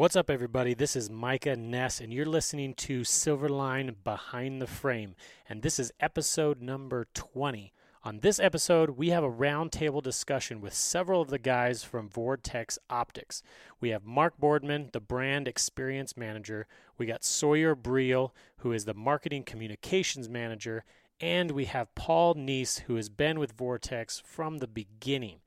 What's up, everybody? This is Micah Ness, and you're listening to Silverline Behind the Frame, and this is episode number 20. On this episode, we have a roundtable discussion with several of the guys from Vortex Optics. We have Mark Boardman, the brand experience manager. We got Sawyer Briel, who is the marketing communications manager. And we have Paul Neese, who has been with Vortex from the beginning.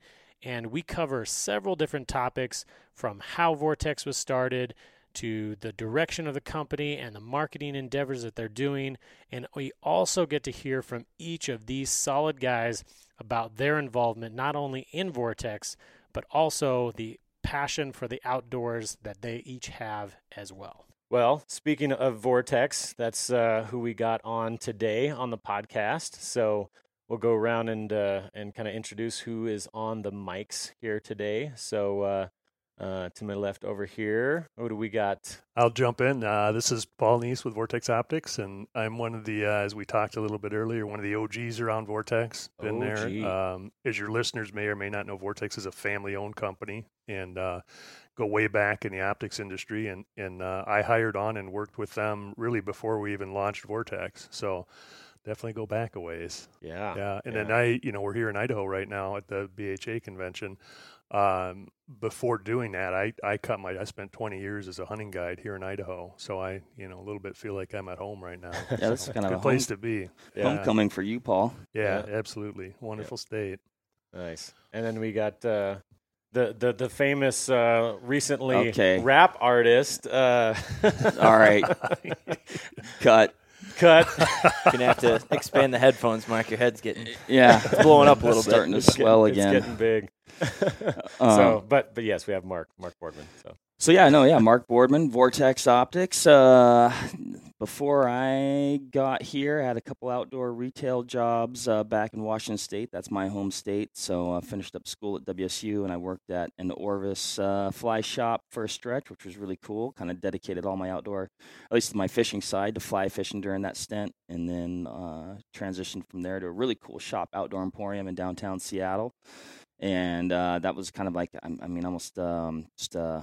And we cover several different topics from how Vortex was started to the direction of the company and the marketing endeavors that they're doing. And we also get to hear from each of these solid guys about their involvement, not only in Vortex, but also the passion for the outdoors that they each have as well. Well, speaking of Vortex, that's uh, who we got on today on the podcast. So we'll go around and uh, and kind of introduce who is on the mics here today. So uh, uh, to my left over here, what do we got? I'll jump in. Uh, this is Paul Neese with Vortex Optics, and I'm one of the, uh, as we talked a little bit earlier, one of the OGs around Vortex. Been OG. there. Um, as your listeners may or may not know, Vortex is a family-owned company, and uh, go way back in the optics industry. And and uh, I hired on and worked with them really before we even launched Vortex. So definitely go back a ways. Yeah, Yeah, and yeah. then I, you know, we're here in Idaho right now at the BHA convention. Um, before doing that, I, I cut my, I spent 20 years as a hunting guide here in Idaho. So I, you know, a little bit feel like I'm at home right now. Yeah, that's kind of Good a place home, to be. Yeah. homecoming for you, Paul. Yeah, Yeah. absolutely. Wonderful state. Nice. And then we got uh, the the the famous uh, recently Okay. rap artist. Uh, All right, cut. Cut. You're Gonna have to expand the headphones, Mark. Your head's getting Yeah, it's blowing up a little starting bit. to swell It's again. getting big. Um, so, but but yes, we have Mark Mark Boardman. So So yeah, no, yeah, Mark Boardman, Vortex Optics. Uh, before I got here, I had a couple outdoor retail jobs uh, back in Washington State. That's my home state. So I finished up school at WSU, and I worked at an Orvis uh, fly shop for a stretch, which was really cool. Kind of dedicated all my outdoor, at least my fishing side, to fly fishing during that stint, and then uh, transitioned from there to a really cool shop, Outdoor Emporium in downtown Seattle. And uh, that was kind of like, I, I mean, almost um, just uh,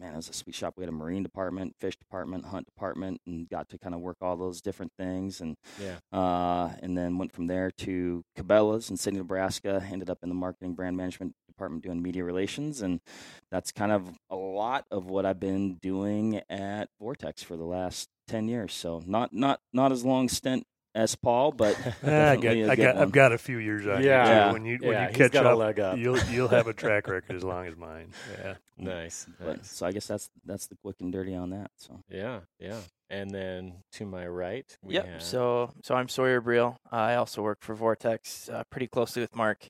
man, it was a sweet shop. We had a marine department, fish department, hunt department, and got to kind of work all those different things. And yeah, uh, and then went from there to Cabela's in Sidney, Nebraska. Ended up in the marketing brand management department doing media relations, and that's kind of a lot of what I've been doing at Vortex for the last ten years. So not not not as long stint as Paul, but I got, definitely a I got. I've got a few years on Yeah. you. Yeah. too. When you when Yeah, you catch got a up, leg up. you'll you'll have a track record as long as mine. Yeah. nice, But, nice. so I guess that's that's the quick and dirty on that. So Yeah, yeah. And then to my right, we Yep. have So, so I'm Sawyer Briel. Uh, I also work for Vortex, uh, pretty closely with Mark,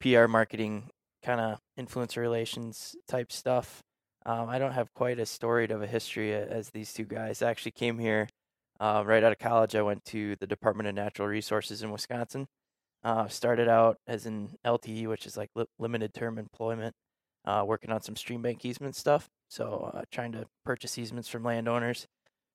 PR marketing, kind of influencer relations type stuff. Um, I don't have quite as storied of a history as these two guys. I actually came here uh, right out of college. I went to the Department of Natural Resources in Wisconsin. Uh, started out as an LTE, which is like li- limited term employment, uh, working on some stream bank easement stuff. So, uh, trying to purchase easements from landowners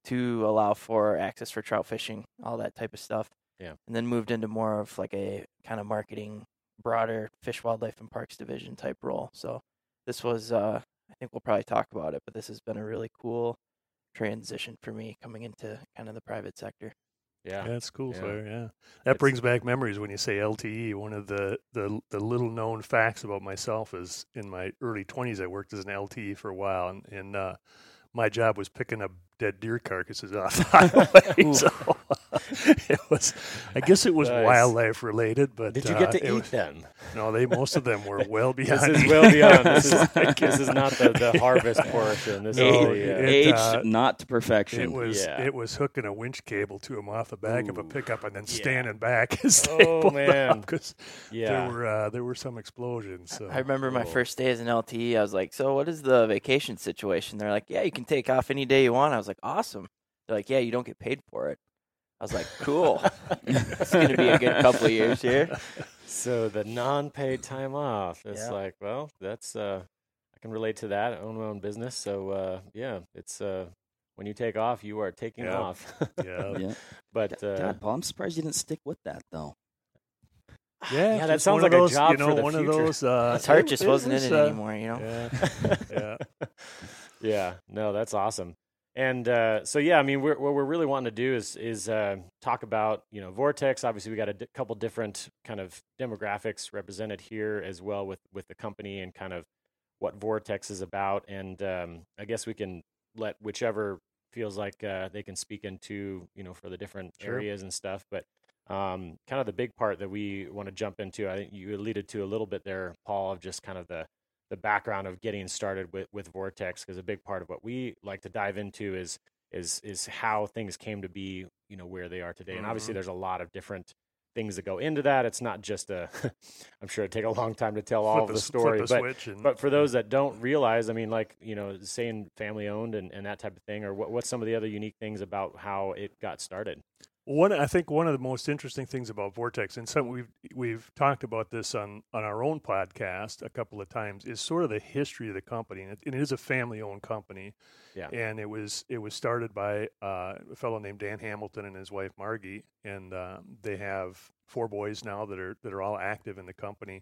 to allow for access for trout fishing, all that type of stuff. Yeah. And then moved into more of like a kind of marketing, broader fish, wildlife, and parks division type role. So this was, uh, I think we'll probably talk about it, but this has been a really cool transition for me coming into kind of the private sector. yeah, Yeah, that's cool, Yeah. Sawyer. Yeah, that It's- brings back memories when you say LTE. One of the, the the little known facts about myself is in my early twenties, I worked as an LTE for a while, and, and uh, my job was picking up dead deer carcasses off the highway. so it was, I guess, it was Nice. wildlife related. But Did you uh, get to it eat was- them? No, they most of them were well beyond. This is well beyond. This is like- this is not the, the harvest portion. This No, is the, uh, it- aged uh, not to perfection. It was Yeah. it was hooking a winch cable to him off the back of a pickup and then Yeah. standing back as they Oh, man. because yeah. there were uh, there were some explosions. So I remember my Cool. first day as an LTE. I was like, "So what is the vacation situation?" They're like, "Yeah, you can take off any day you want." I was like, "Awesome." They're like, "Yeah, you don't get paid for it." I was like, "Cool." it's gonna be a good couple of years here. So the non-paid time off. It's Yeah. like, well, that's uh, I can relate to that. I own my own business, so uh, yeah, it's uh, when you take off, you are taking Yeah. off. yeah, yeah. but uh, God, Paul, I'm surprised you didn't stick with that though. yeah, Yeah, that sounds like of a job you know, for the one future. of those. Uh, His heart just it wasn't in it uh, anymore, you know. Yeah, yeah. yeah, no, that's awesome. And uh, so, yeah, I mean, we're, what we're really wanting to do is is uh, talk about you know Vortex. Obviously, we got a d- couple different kind of demographics represented here as well with with the company and kind of what Vortex is about. And um, I guess we can let whichever feels like uh, they can speak into you know for the different Sure. areas and stuff. But um, kind of the big part that we want to jump into, I think you alluded to a little bit there, Paul, of just kind of the the background of getting started with with Vortex, because a big part of what we like to dive into is is is how things came to be, you know, where they are today. And obviously, Mhm. there's a lot of different things that go into that. It's not just a. I'm sure it'd take a long time to tell all Flip of the story, but and- but for those that don't realize, I mean, like you know, saying family owned and, and that type of thing, or what, what's some of the other unique things about how it got started? One, I think one of the most interesting things about Vortex, and something we've we've talked about this on on our own podcast a couple of times, is sort of the history of the company. And it, it is a family-owned company, Yeah. and it was it was started by uh, a fellow named Dan Hamilton and his wife Margie, and um, they have four boys now that are that are all active in the company.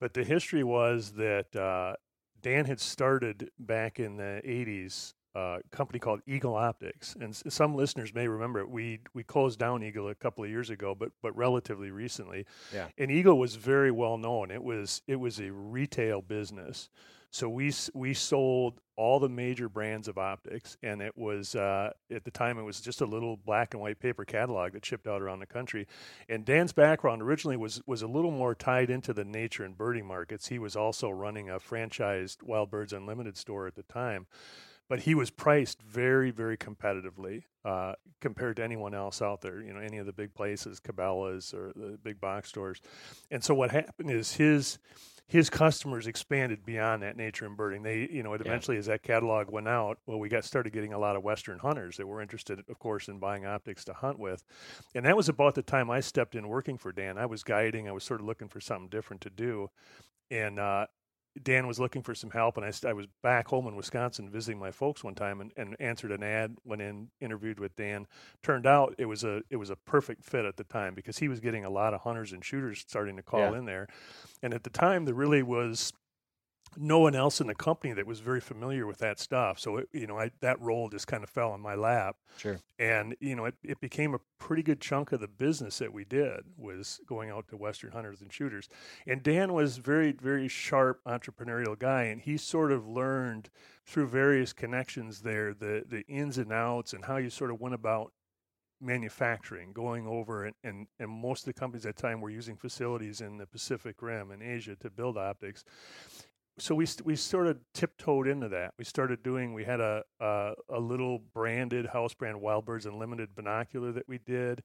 But the history was that uh, Dan had started back in the '80s uh, company called Eagle Optics, and s- some listeners may remember it. We we closed down Eagle a couple of years ago, but but relatively recently. Yeah. And Eagle was very well known. It was it was a retail business, so we we sold all the major brands of optics, and it was uh, at the time it was just a little black and white paper catalog that shipped out around the country. And Dan's background originally was was a little more tied into the nature and birding markets. He was also running a franchised Wild Birds Unlimited store at the time but he was priced very, very competitively uh, compared to anyone else out there. You know, any of the big places, Cabela's or the big box stores. And so what happened is his his customers expanded beyond that nature and birding. They, you know, it Yeah. eventually as that catalog went out, well, we got started getting a lot of Western hunters that were interested, of course, in buying optics to hunt with. And that was about the time I stepped in working for Dan. I was guiding. I was sort of looking for something different to do, and uh, Dan was looking for some help, and I, I was back home in Wisconsin visiting my folks one time, and, and answered an ad. Went in, interviewed with Dan. Turned out it was a it was a perfect fit at the time because he was getting a lot of hunters and shooters starting to call Yeah. in there, and at the time there really was no one else in the company that was very familiar with that stuff. So it, you know, I, that role just kind of fell in my lap Sure. and you know it, it became a pretty good chunk of the business that we did was going out to western hunters and shooters and dan was very very sharp entrepreneurial guy and he sort of learned through various connections there the the ins and outs and how you sort of went about manufacturing going over and, and, and most of the companies at the time were using facilities in the pacific rim and asia to build optics so we we sort of tiptoed into that. We started doing. We had a a, a little branded house brand Wild Birds Unlimited binocular that we did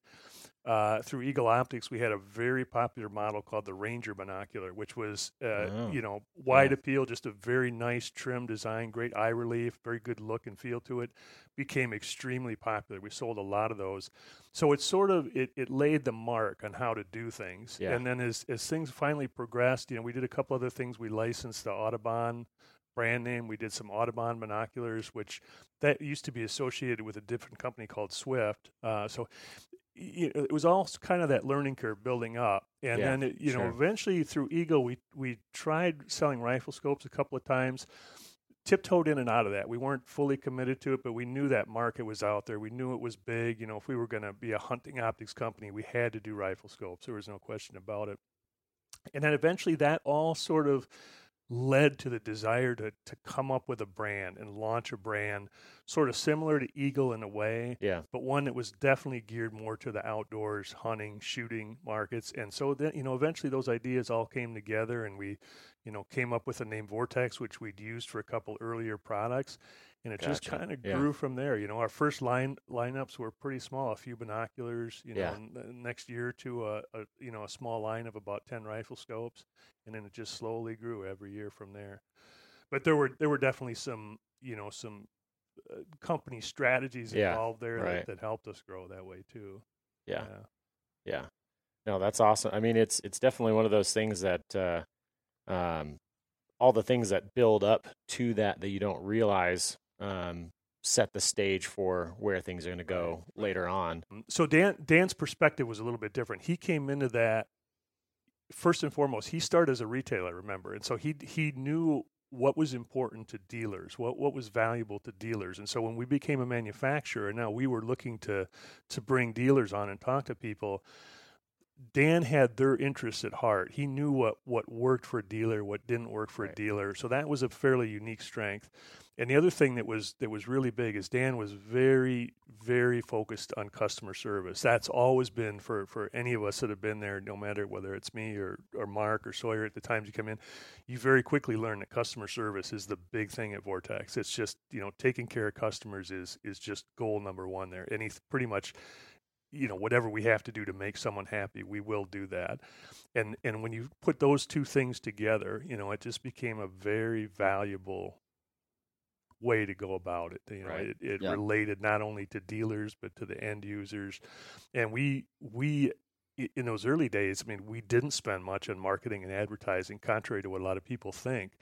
uh, through Eagle Optics. We had a very popular model called the Ranger binocular, which was uh, Oh. you know wide Yeah. appeal, just a very nice trim design, great eye relief, very good look and feel to it. Became extremely popular. We sold a lot of those. So it sort of it, it laid the mark on how to do things. Yeah. And then as as things finally progressed, you know, we did a couple other things. We licensed the Audubon brand name. We did some Audubon binoculars, which that used to be associated with a different company called Swift. Uh, so it was all kind of that learning curve building up, and Yeah, then it, you know eventually through Eagle, we we tried selling rifle scopes a couple of times. Tiptoed in and out of that. We weren't fully committed to it, but we knew that market was out there. We knew it was big. You know, if we were going to be a hunting optics company, we had to do rifle scopes. There was no question about it. And then eventually that all sort of led to the desire to, to come up with a brand and launch a brand sort of similar to Eagle in a way, Yeah. but one that was definitely geared more to the outdoors, hunting, shooting markets. And so then, you know, eventually those ideas all came together and we, you know, came up with the name Vortex, which we'd used for a couple earlier products. And it just kind of Yeah. grew from there. You know, our first line lineups were pretty small, a few binoculars, you know, Yeah. and the next year to a, a, you know, a small line of about 10 rifle scopes. And then it just slowly grew every year from there. But there were, there were definitely some, you know, some uh, company strategies Yeah, involved there right. that, that helped us grow that way too. Yeah. Yeah. No, that's awesome. I mean, it's it's definitely one of those things that uh, um, all the things that build up to that that you don't realize um, set the stage for where things are going to go later on. Um, So Dan Dan's perspective was a little bit different. He came into that first and foremost. He started as a retailer, remember, and so he he knew what was important to dealers, what what was valuable to dealers. And so when we became a manufacturer, and now we were looking to to bring dealers on and talk to people. Dan had their interests at heart. He knew what what worked for a dealer, what didn't work for Right. a dealer. So that was a fairly unique strength. And the other thing that was that was really big is Dan was very very focused on customer service. That's always been for for any of us that have been there, no matter whether it's me or or Mark or Sawyer at the times you come in, you very quickly learn that customer service is the big thing at Vortex. It's just you know taking care of customers is is just goal number one there. Any pretty much you know whatever we have to do to make someone happy we will do that and and when you put those two things together you know it just became a very valuable way to go about it you know Right. it, it Yeah. related not only to dealers but to the end users and we we in those early days i mean we didn't spend much on marketing and advertising contrary to what a lot of people think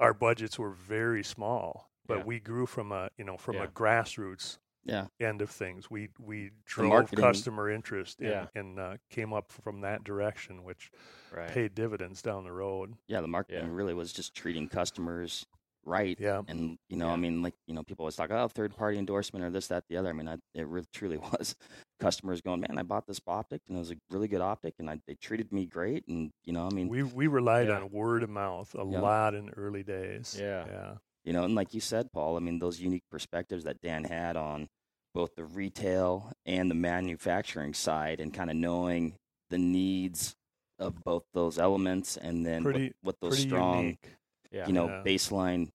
our budgets were very small but Yeah. we grew from a you know from Yeah. a grassroots Yeah. end of things. We we drove customer interest and, Yeah. and uh, came up from that direction, which Right. paid dividends down the road. Yeah, the marketing Yeah. really was just treating customers right. Yeah, And you know, Yeah. I mean, like you know, people always talk, oh, third party endorsement or this, that, the other. I mean, I, it really truly was customers going, man, I bought this optic and it was a really good optic, and I, they treated me great, and you know, I mean, we we relied Yeah. on word of mouth a Yeah. lot in the early days. Yeah. yeah, you know, and like you said, Paul, I mean, those unique perspectives that Dan had on both the retail and the manufacturing side, and kind of knowing the needs of both those elements, and then what- Pretty- what, those strong unique. Yeah. you know Yeah. baseline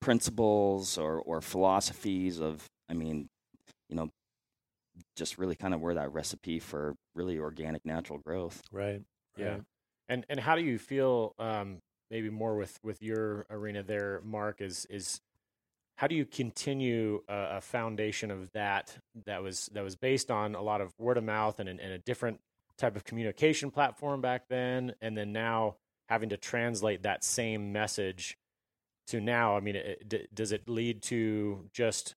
principles or or philosophies of i mean you know just really kind of where that recipe for really organic natural growth Right. Yeah. right. And and how do you feel? Um, maybe more with with your arena there, Mark. Is is how do you continue a, a foundation of that that was that was based on a lot of word of mouth and, and a different type of communication platform back then, and then now having to translate that same message to now? I mean, it, d- does it lead to just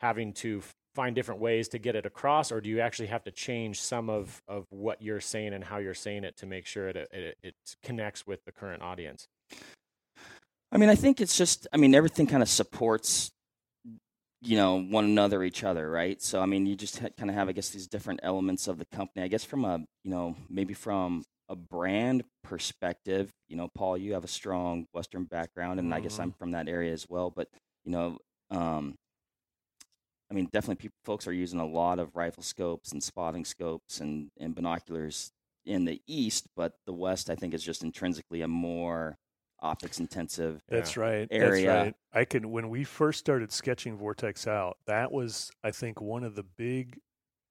having to find different ways to get it across, or do you actually have to change some of, of what you're saying and how you're saying it to make sure it, it it connects with the current audience? i mean i think it's just i mean everything kind of supports you know one another each other right so i mean you just ha- kind of have i guess these different elements of the company i guess from a you know maybe from a brand perspective you know paul you have a strong western background and i guess Mhm. i'm from that area as well but you know um I mean, definitely, people, folks are using a lot of rifle scopes and spotting scopes and, and binoculars in the east, but the west, I think, is just intrinsically a more optics intensive. That's right. area. That's right. I can when we first started sketching Vortex out, that was I think one of the big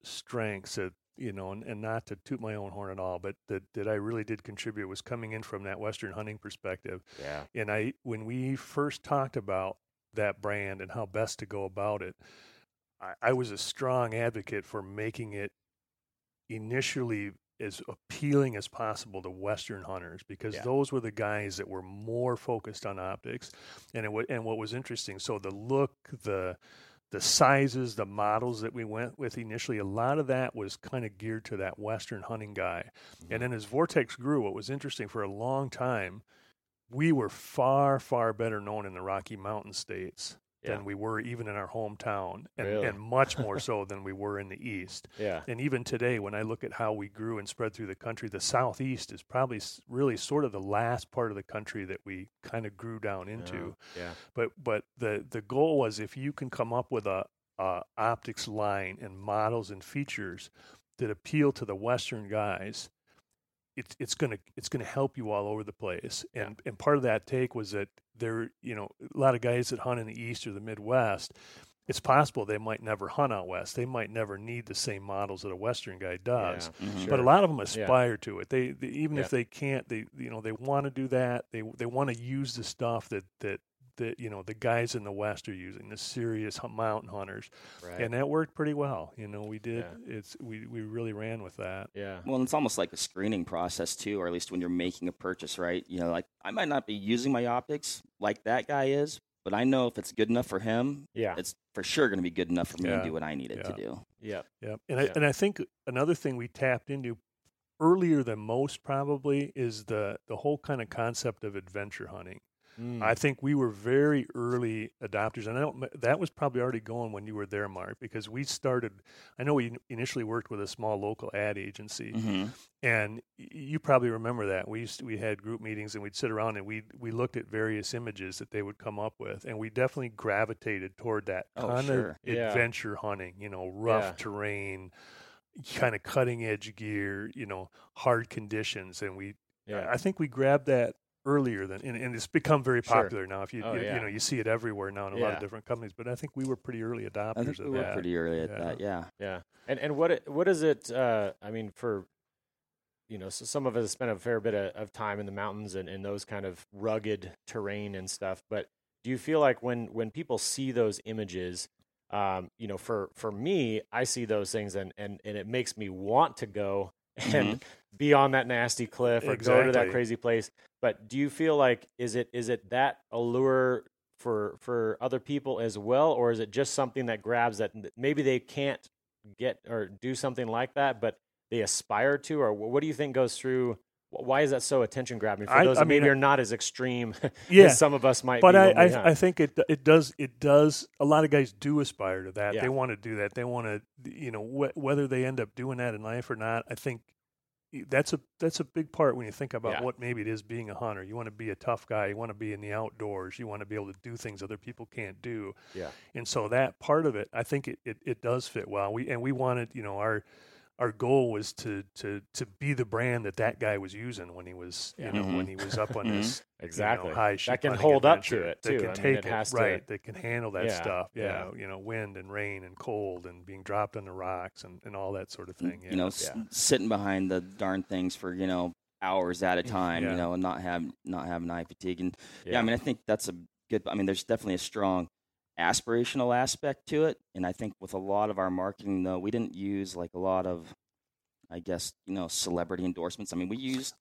strengths that you know, and, and not to toot my own horn at all, but that, that I really did contribute was coming in from that Western hunting perspective. Yeah. And I when we first talked about that brand and how best to go about it, I, I was a strong advocate for making it initially as appealing as possible to Western hunters because Yeah. those were the guys that were more focused on optics, and it wa- and what was interesting. So the look, the the sizes, the models that we went with initially, a lot of that was kind of geared to that Western hunting guy. And mm-hmm. then as Vortex grew, what was interesting for a long time, we were far far better known in the Rocky Mountain states Yeah. than we were even in our hometown, and, Really? and much more so than we were in the East. Yeah. And even today, when I look at how we grew and spread through the country, the Southeast is probably really sort of the last part of the country that we kind of grew down into. Yeah. But but the the goal was if you can come up with a, a optics line and models and features that appeal to the Western guys, it's it's gonna it's gonna help you all over the place. Yeah. And and part of that take was that there you know a lot of guys that hunt in the East or the Midwest. It's possible they might never hunt out west. They might never need the same models that a Western guy does. Yeah. Mhm. Sure. But a lot of them Yeah. aspire to it. They, they even Yeah. if they can't, they you know they want to do that. They they want to use the stuff that that that you know the guys in the West are using, the serious mountain hunters, Right. and that worked pretty well. You know, we did. Yeah. It's we we really ran with that. yeah. Well, it's almost like a screening process too, or at least when you're making a purchase, right? You know, like I might not be using my optics like that guy is, but I know if it's good enough for him, Yeah. it's for sure going to be good enough for me Yeah. to do what I need it to do. Yeah. Yeah, and I Yeah. and I think another thing we tapped into earlier than most probably is the the whole kind of concept of adventure hunting. Mm. I think we were very early adopters, and I don't. That was probably already going when you were there, Mark, because we started. I know we initially worked with a small local ad agency, hmm and you probably remember that we used to, we had group meetings and we'd sit around and we we looked at various images that they would come up with, and we definitely gravitated toward that Oh, kind sure. of Yeah. adventure hunting. You know, rough Yeah. terrain, kind of cutting edge gear. You know, hard conditions, and we yeah. I think we grabbed that earlier than, and, and it's become very Sure. popular now. If you, Oh, you, yeah. you know you see it everywhere now in a lot of different companies, but I think we were pretty early I adopters think of we were that. pretty early at Yeah. that. Yeah. Yeah, and and what it, what is it? Uh, I mean, for you know, so some of us spent a fair bit of, of time in the mountains and, and those kind of rugged terrain and stuff. But do you feel like when when people see those images, um, you know, for for me, I see those things and and and it makes me want to go and be on that nasty cliff or go to that crazy place. But do you feel like is it is it that allure for for other people as well, or is it just something that grabs that maybe they can't get or do something like that, but they aspire to, or what do you think goes through? Why is that so attention grabbing for I- those I that maybe mean, are not as extreme Yeah, as some of us might but be? I, I. I think it it does it does a lot of guys do aspire to that Yeah. they want to do that they want to you know wh- whether they end up doing that in life or not I think that's a that's a big part when you think about Yeah. what maybe it is being a hunter you want to be a tough guy you want to be in the outdoors you want to be able to do things other people can't do Yeah. and so that part of it I think it, it, it does fit well we and we wanted you know our our goal was to to to be the brand that that guy was using when he was Yeah. you know Mhm. when he was up on Mhm. this you know, exactly. high sheep that can hunting hold up to adventure. it They too. can I mean, take it has to. right. They can handle that Yeah, stuff. Yeah, yeah. you know, wind and rain and cold and being dropped on the rocks and, and all that sort of thing. Yeah. You know, s- sitting behind the darn things for you know hours at a time. Yeah. You know, and not have not having eye fatigue. And yeah. Yeah. I mean, I think that's a good. I mean, there's definitely a strong aspirational aspect to it. And I think with a lot of our marketing, though, we didn't use like a lot of, I guess, you know, celebrity endorsements. I mean, we used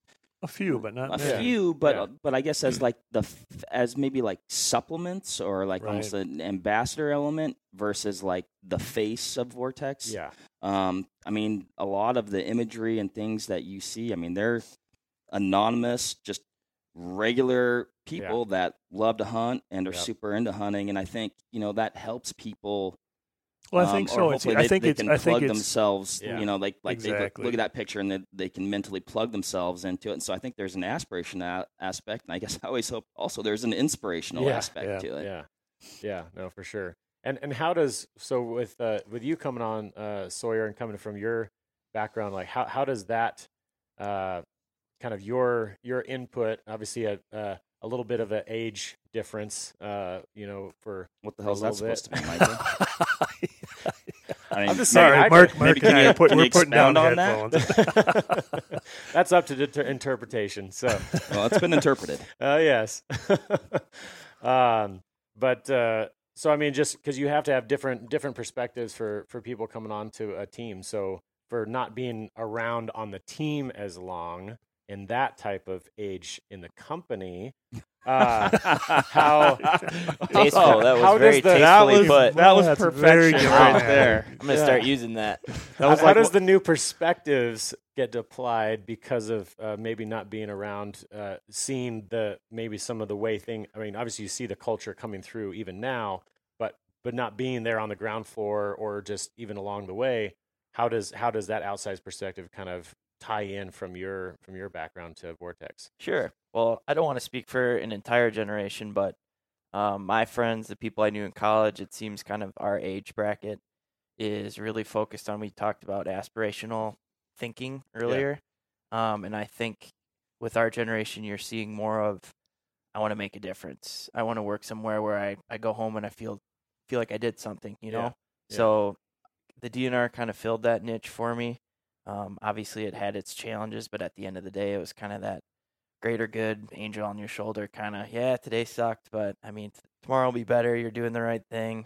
a few, but not a many. few, but Yeah. uh, but I guess as like the as maybe like supplements or like almost an ambassador element versus like the face of Vortex. yeah. Um, I mean, a lot of the imagery and things that you see, I mean, they're anonymous, just regular people that love to hunt and are Yep. super into hunting, and I think you know that helps people. Well, I um, think or so. It's, hopefully I they, think they can I plug themselves. Yeah. You know, like like they look, look at that picture and they, they can mentally plug themselves into it. And so I think there's an aspiration a- aspect, and I guess I always hope also there's an inspirational Yeah. aspect Yeah. to it. Yeah, yeah, no, for sure. And and how does so with uh, with you coming on uh, Sawyer and coming from your background, like how how does that uh, kind of your your input? Obviously, a uh, a little bit of an age difference, uh, you know, for What the hell's that little supposed to be, Michael? I mean, I'm just maybe- saying, Sorry, Mark. can- Mark maybe can you- put, can we're putting down expound on that? that's up to deter- interpretation. So. well, it's been interpreted. Uh, yes. um, but uh, so I mean, just because you have to have different different perspectives for for people coming on to a team. So for not being around on the team as long in that type of age in the company, uh, how Tasteful. That was how very does the, tastefully put. That was That's very perfection good. right there. I'm gonna Yeah. start using that. How, was how like does wh- the new perspectives get applied because of uh, maybe not being around, uh, seeing the maybe some of the way thing? I mean, obviously you see the culture coming through even now, but but not being there on the ground floor or just even along the way. How does how does that outside perspective kind of tie in from your from your background to Vortex? Sure. Well, I don't want to speak for an entire generation, but um, my friends, the people I knew in college, it seems kind of our age bracket is really focused on. We talked about aspirational thinking earlier, um, and I think with our generation, you're seeing more of I want to make a difference. I want to work somewhere where I, I go home and I feel feel like I did something. You Yeah. know, Yeah. so the DNR kind of filled that niche for me. Um, obviously, it had its challenges, but at the end of the day, it was kind of that greater good angel on your shoulder kind of yeah today sucked but i mean t- tomorrow will be better you're doing the right thing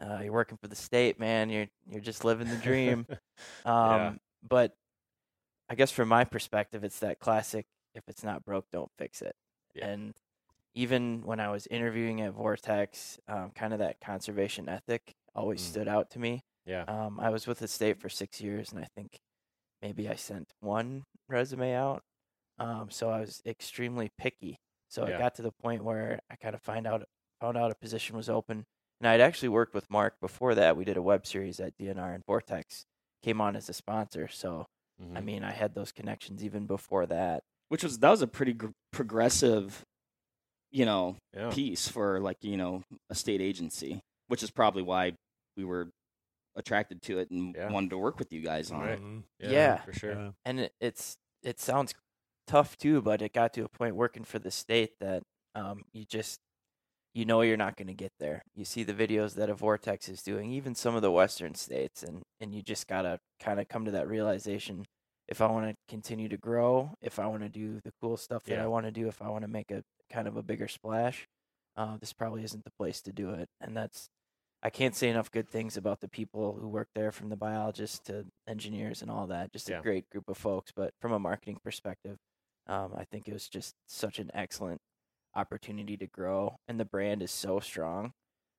uh, you're working for the state man you're you're just living the dream um Yeah. but i guess from my perspective it's that classic if it's not broke don't fix it Yeah. and even when i was interviewing at vortex um, kind of that conservation ethic always Mm. stood out to me Yeah. um, I was with the state for six years, and I think maybe I sent one resume out. Um, so I was extremely picky. So Yeah. it got to the point where I kind of find out found out a position was open, and I'd actually worked with Mark before that. We did a web series at DNR, and Vortex came on as a sponsor. So I Mhm. mean, I had those connections even before that. which was that was a pretty gr- progressive, you know, yeah. piece for like you know a state agency, which is probably why we were attracted to it and Yeah. wanted to work with you guys on it. Right. Mhm. Yeah. for sure. Yeah. and it, it's it sounds tough too, but it got to a point working for the state that um, you just you know you're not going to get there. You see the videos that a Vortex is doing, even some of the Western states, and and you just gotta kind of come to that realization. If I want to continue to grow, if I want to do the cool stuff that Yeah. I want to do, if I want to make a kind of a bigger splash, uh, this probably isn't the place to do it. And that's I can't say enough good things about the people who work there, from the biologists to engineers and all that. Just Yeah. a great group of folks. But from a marketing perspective, um, I think it was just such an excellent opportunity to grow, and the brand is so strong.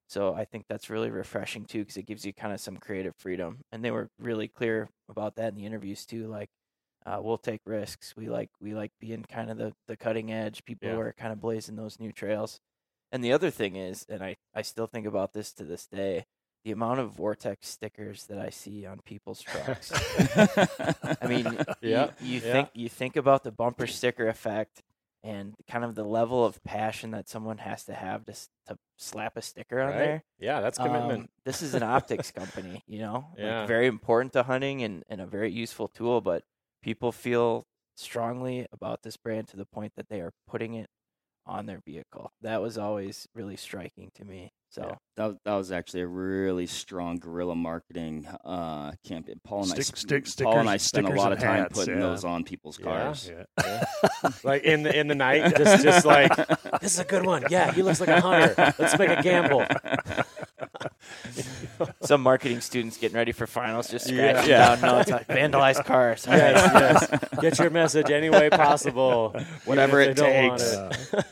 So I think that's really refreshing too, because it gives you kind of some creative freedom. And they were really clear about that in the interviews too. Like, uh, we'll take risks. We like we like being kind of the the cutting edge people Yeah. who are kind of blazing those new trails. And the other thing is, and I I still think about this to this day, the amount of Vortex stickers that I see on people's trucks. I mean, Yeah, you, you yeah. think you think about the bumper sticker effect and kind of the level of passion that someone has to have to to slap a sticker on Right. there. Yeah, that's commitment. Um, this is an optics company, you know, Yeah. like very important to hunting and, and a very useful tool. But people feel strongly about this brand to the point that they are putting it on their vehicle. That was always really striking to me. So Yeah. That was, that was actually a really strong guerrilla marketing uh, campaign. Paul and I, Stick- sp- stick- Paul and I spent a lot of time hats, putting yeah. those on people's Yeah. cars. Yeah. like in the in the night, just just like this is a good one. Yeah, he looks like a hunter. Let's make a gamble. some marketing students getting ready for finals just scratching Yeah. down notes on vandalized cars. Yes, yes. Get your message any way possible, Whatever it they don't want takes. it.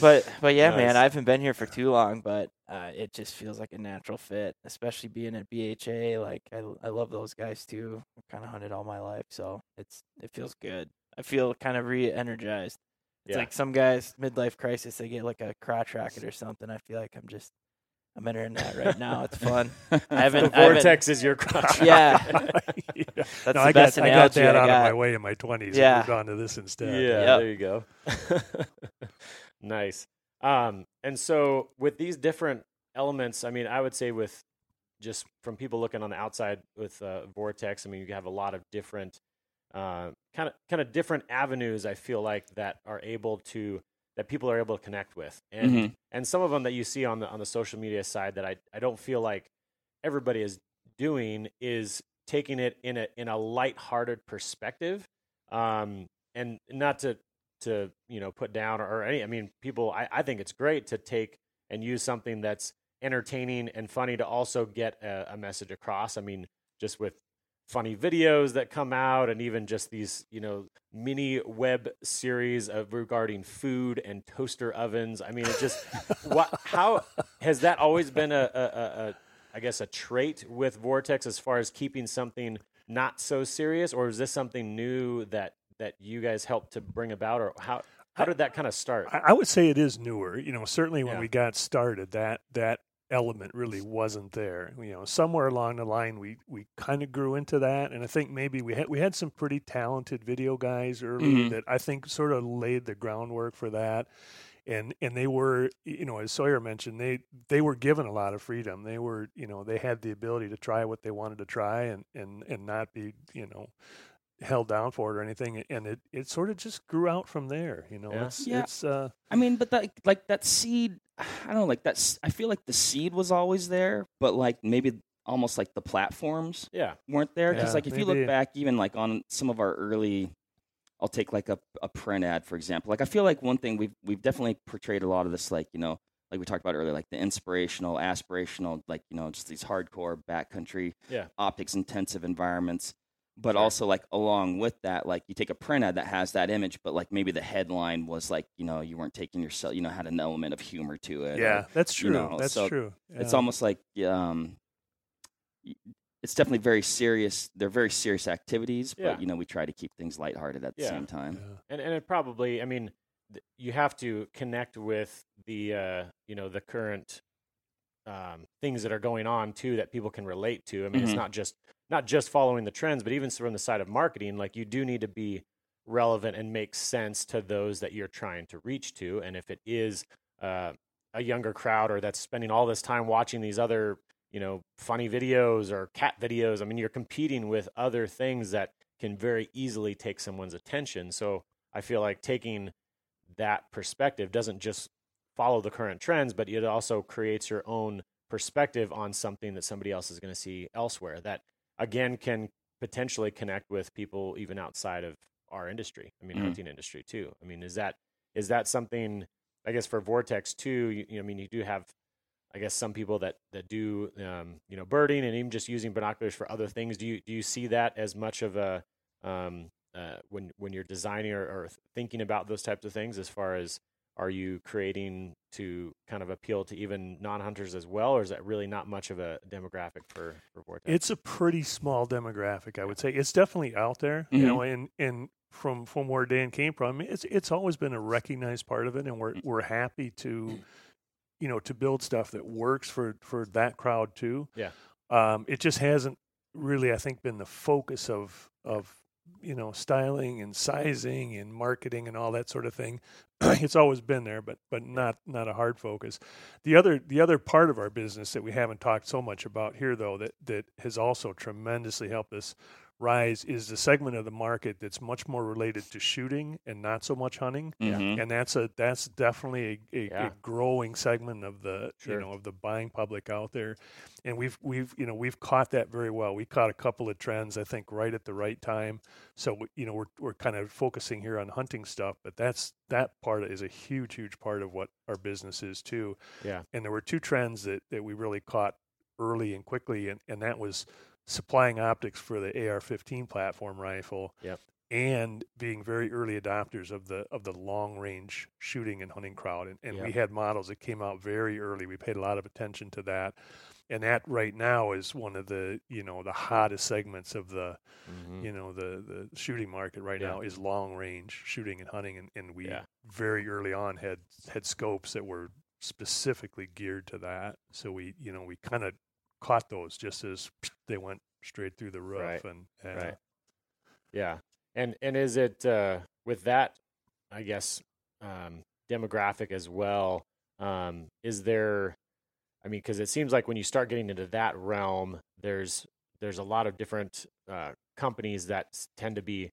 but but yeah, Nice. man, I haven't been here for too long, but uh, it just feels like a natural fit, especially being at BHA. Like I, I love those guys too. I've kind of hunted all my life, so it's it feels good. I feel kind of re-energized. It's Yeah. like some guys midlife crisis, they get like a crotch rocket or something. I feel like I'm just I'm entering that right now. It's fun. I the haven't. I haven't- vortex is your crotch. Yeah. Yeah. That's no, the I best got, I got that I out got. of my way in my 20s. Yeah. I moved on to this instead. Yeah, Yep. there you go. nice. Um, and so with these different elements, I mean, I would say with just from people looking on the outside with uh, Vortex, I mean, you have a lot of different kind of kind of different avenues. I feel like that are able to that people are able to connect with, and Mhm. and some of them that you see on the on the social media side that I I don't feel like everybody is doing is taking it in a in a lighthearted perspective. Um and not to to you know put down or any i mean people i, I think it's great to take and use something that's entertaining and funny to also get a, a message across. I mean just with funny videos that come out and even just these you know mini web series of regarding food and toaster ovens i mean it just what how has that always been a, a, a, a i guess a trait with vortex as far as keeping something not so serious or is this something new that that you guys helped to bring about or how how did that kind of start I, I would say it is newer. You know, certainly when Yeah. we got started, that that element really wasn't there. You know, somewhere along the line, we we kind of grew into that, and I think maybe we had we had some pretty talented video guys early Mhm. that I think sort of laid the groundwork for that. And and they were, you know, as Sawyer mentioned, they they were given a lot of freedom. They were, you know, they had the ability to try what they wanted to try, and and and not be, you know, held down for it or anything. And it it sort of just grew out from there. You know, Yeah. it's Yeah. it's. uh I mean, but that like that seed, I don't know, like that's. I feel like the seed was always there, but like maybe almost like the platforms yeah weren't there because Yeah, like if you look back even like on some of our early i'll take like a, a print ad for example like i feel like one thing we've we've definitely portrayed a lot of this like you know like we talked about earlier like the inspirational aspirational like you know just these hardcore backcountry Yeah. optics intensive environments but Sure. also like along with that like you take a print ad that has that image but like maybe the headline was like you know you weren't taking yourself you know had an element of humor to it or- Yeah, that's true. you know, that's so true. it's almost like um it's definitely very serious they're very serious activities Yeah. but you know we try to keep things lighthearted at the Yeah. same time Yeah. and and it probably i mean th- you have to connect with the uh, you know the current um, things that are going on too that people can relate to. I mean, it's Mhm. not just not just following the trends, but even from the side of marketing, like you do need to be relevant and make sense to those that you're trying to reach to. And if it is uh, a younger crowd or that's spending all this time watching these other you know funny videos or cat videos, I mean, you're competing with other things that can very easily take someone's attention. So I feel like taking that perspective doesn't just follow the current trends, but it also creates your own perspective on something that somebody else is going to see elsewhere. That again can potentially connect with people even outside of our industry. I mean, Mhm. hunting industry too. I mean, is that is that something? I guess for Vortex too. You, you know, I mean, you do have, I guess, some people that that do, um, you know, birding and even just using binoculars for other things. Do you do you see that as much of a um, uh, when when you're designing or, or thinking about those types of things? As far as are you creating to kind of appeal to even non-hunters as well, or is that really not much of a demographic for for Vortex? It's a pretty small demographic, I would say. It's definitely out there, you know, and and from from where Dan came from, it's it's always been a recognized part of it, and we're we're happy to, you know, to build stuff that works for for that crowd too. Yeah. Um, it just hasn't really, I think, been the focus of of you know styling and sizing and marketing and all that sort of thing. it's always been there, but but not not a hard focus. The other the other part of our business that we haven't talked so much about here though that that has also tremendously helped us rise is the segment of the market that's much more related to shooting and not so much hunting. Mhm. And that's a that's definitely a, a, Yeah. a growing segment of the Sure. you know of the buying public out there, and we've we've you know we've caught that very well. We caught a couple of trends I think right at the right time. So we- you know we're we're kind of focusing here on hunting stuff, but that's that part is a huge huge part of what our business is too. Yeah. And there were two trends that that we really caught early and quickly, and and that was supplying optics for the AR-15 platform rifle. Yep. And being very early adopters of the of the long range shooting and hunting crowd, and, and we had models that came out very early. We paid a lot of attention to that, and that right now is one of the you know the hottest segments of the Mhm. you know the the shooting market right Yeah. now is long range shooting and hunting, and, and we Yeah. very early on had had scopes that were specifically geared to that. So we you know we kind of caught those just as they went straight through the roof, Right. and uh, Right. Yeah. And and is it uh, with that? I guess um, demographic as well. Um, is there? I mean, because it seems like when you start getting into that realm, there's there's a lot of different uh, companies that tend to be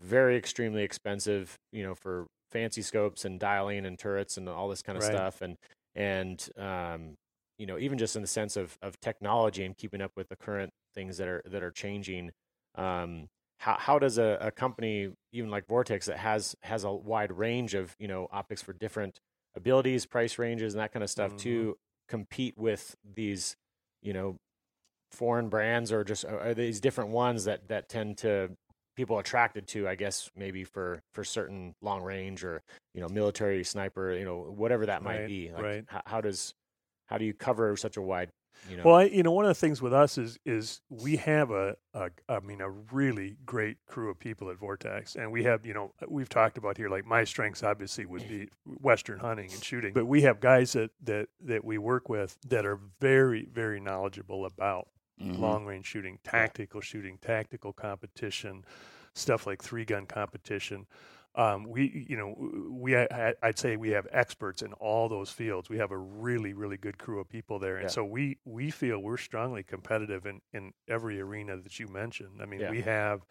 very extremely expensive. You know, for fancy scopes and dialing and turrets and all this kind of Right. stuff, and and um, you know, even just in the sense of of technology and keeping up with the current things that are that are changing. Um, how how does a, a company even like Vortex that has has a wide range of you know optics for different abilities, price ranges, and that kind of stuff Mhm. to compete with these you know foreign brands or just are these different ones that that tend to people attracted to i guess maybe for for certain long range or you know military sniper you know whatever that might Right, be like right. how, how does how do you cover such a wide you know Well, I, you know, one of the things with us is is we have a, a, I mean, a really great crew of people at Vortex, and we have, you know, we've talked about here, like my strengths obviously would be Western hunting and shooting, but we have guys that that that we work with that are very very knowledgeable about Mhm. long range shooting, tactical shooting, tactical competition, stuff like three gun competition. Um, we, you know, we I, I'd say we have experts in all those fields. We have a really, really good crew of people there, and Yeah. so we we feel we're strongly competitive in in every arena that you mentioned. I mean, Yeah. we have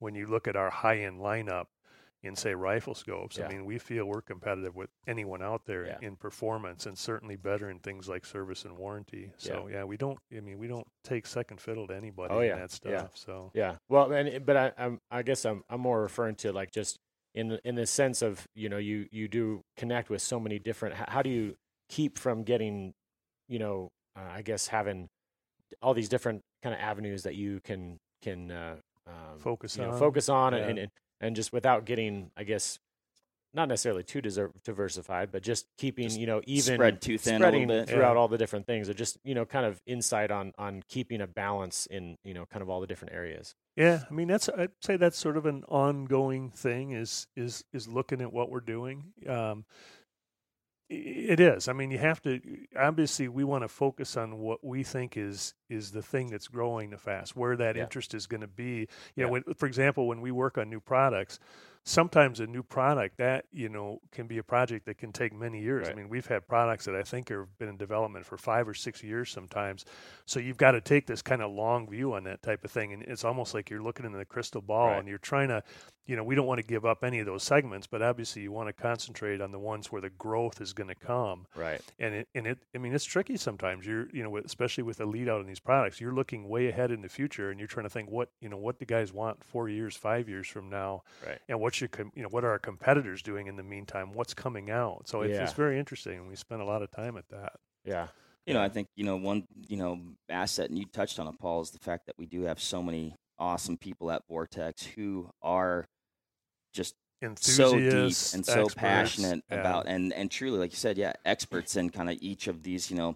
when you look at our high end lineup in say rifle scopes. Yeah. I mean, we feel we're competitive with anyone out there in performance, and certainly better in things like service and warranty. So yeah, we don't. I mean, we don't take second fiddle to anybody Oh, in that stuff. So Yeah. Well, and but I, I'm I guess I'm I'm more referring to like just in the, in the sense of you know you you do connect with so many different. How, how do you keep from getting, you know, uh, I guess having all these different kind of avenues that you can can uh, um, Focus you know, on, focus on yeah. and, and and just without getting I guess not necessarily too deser- diversified, but just keeping Just you know even spread too thin a spreading little bit. throughout Yeah. all the different things, or just you know kind of insight on on keeping a balance in you know kind of all the different areas. Yeah, I mean that's I'd say that's sort of an ongoing thing is is is looking at what we're doing. Um, it is. I mean, you have to obviously we want to focus on what we think is is the thing that's growing the fast, where that Yeah. interest is going to be. You Yeah. know, when, for example, when we work on new products, sometimes a new product that you know can be a project that can take many years. I mean, we've had products that I think have been in development for five or six years sometimes. So you've got to take this kind of long view on that type of thing, and it's almost like you're looking into the crystal ball Right. and you're trying to, you know, we don't want to give up any of those segments, but obviously you want to concentrate on the ones where the growth is going to come. Right. And it, and it, I mean, it's tricky sometimes. You're, you know, especially with the lead out on these products, you're looking way ahead in the future, and you're trying to think what, you know, what the guys want four years, five years from now, Right. and what should, com- you know, what are our competitors doing in the meantime? What's coming out? So it's, it's very interesting, and we spend a lot of time at that. Yeah. You know, I think you know one you know asset, and you touched on it, Paul, is the fact that we do have so many awesome people at Vortex who are just so deep and so experts, passionate yeah. about and and truly, like you said, yeah, experts in kind of each of these, you know,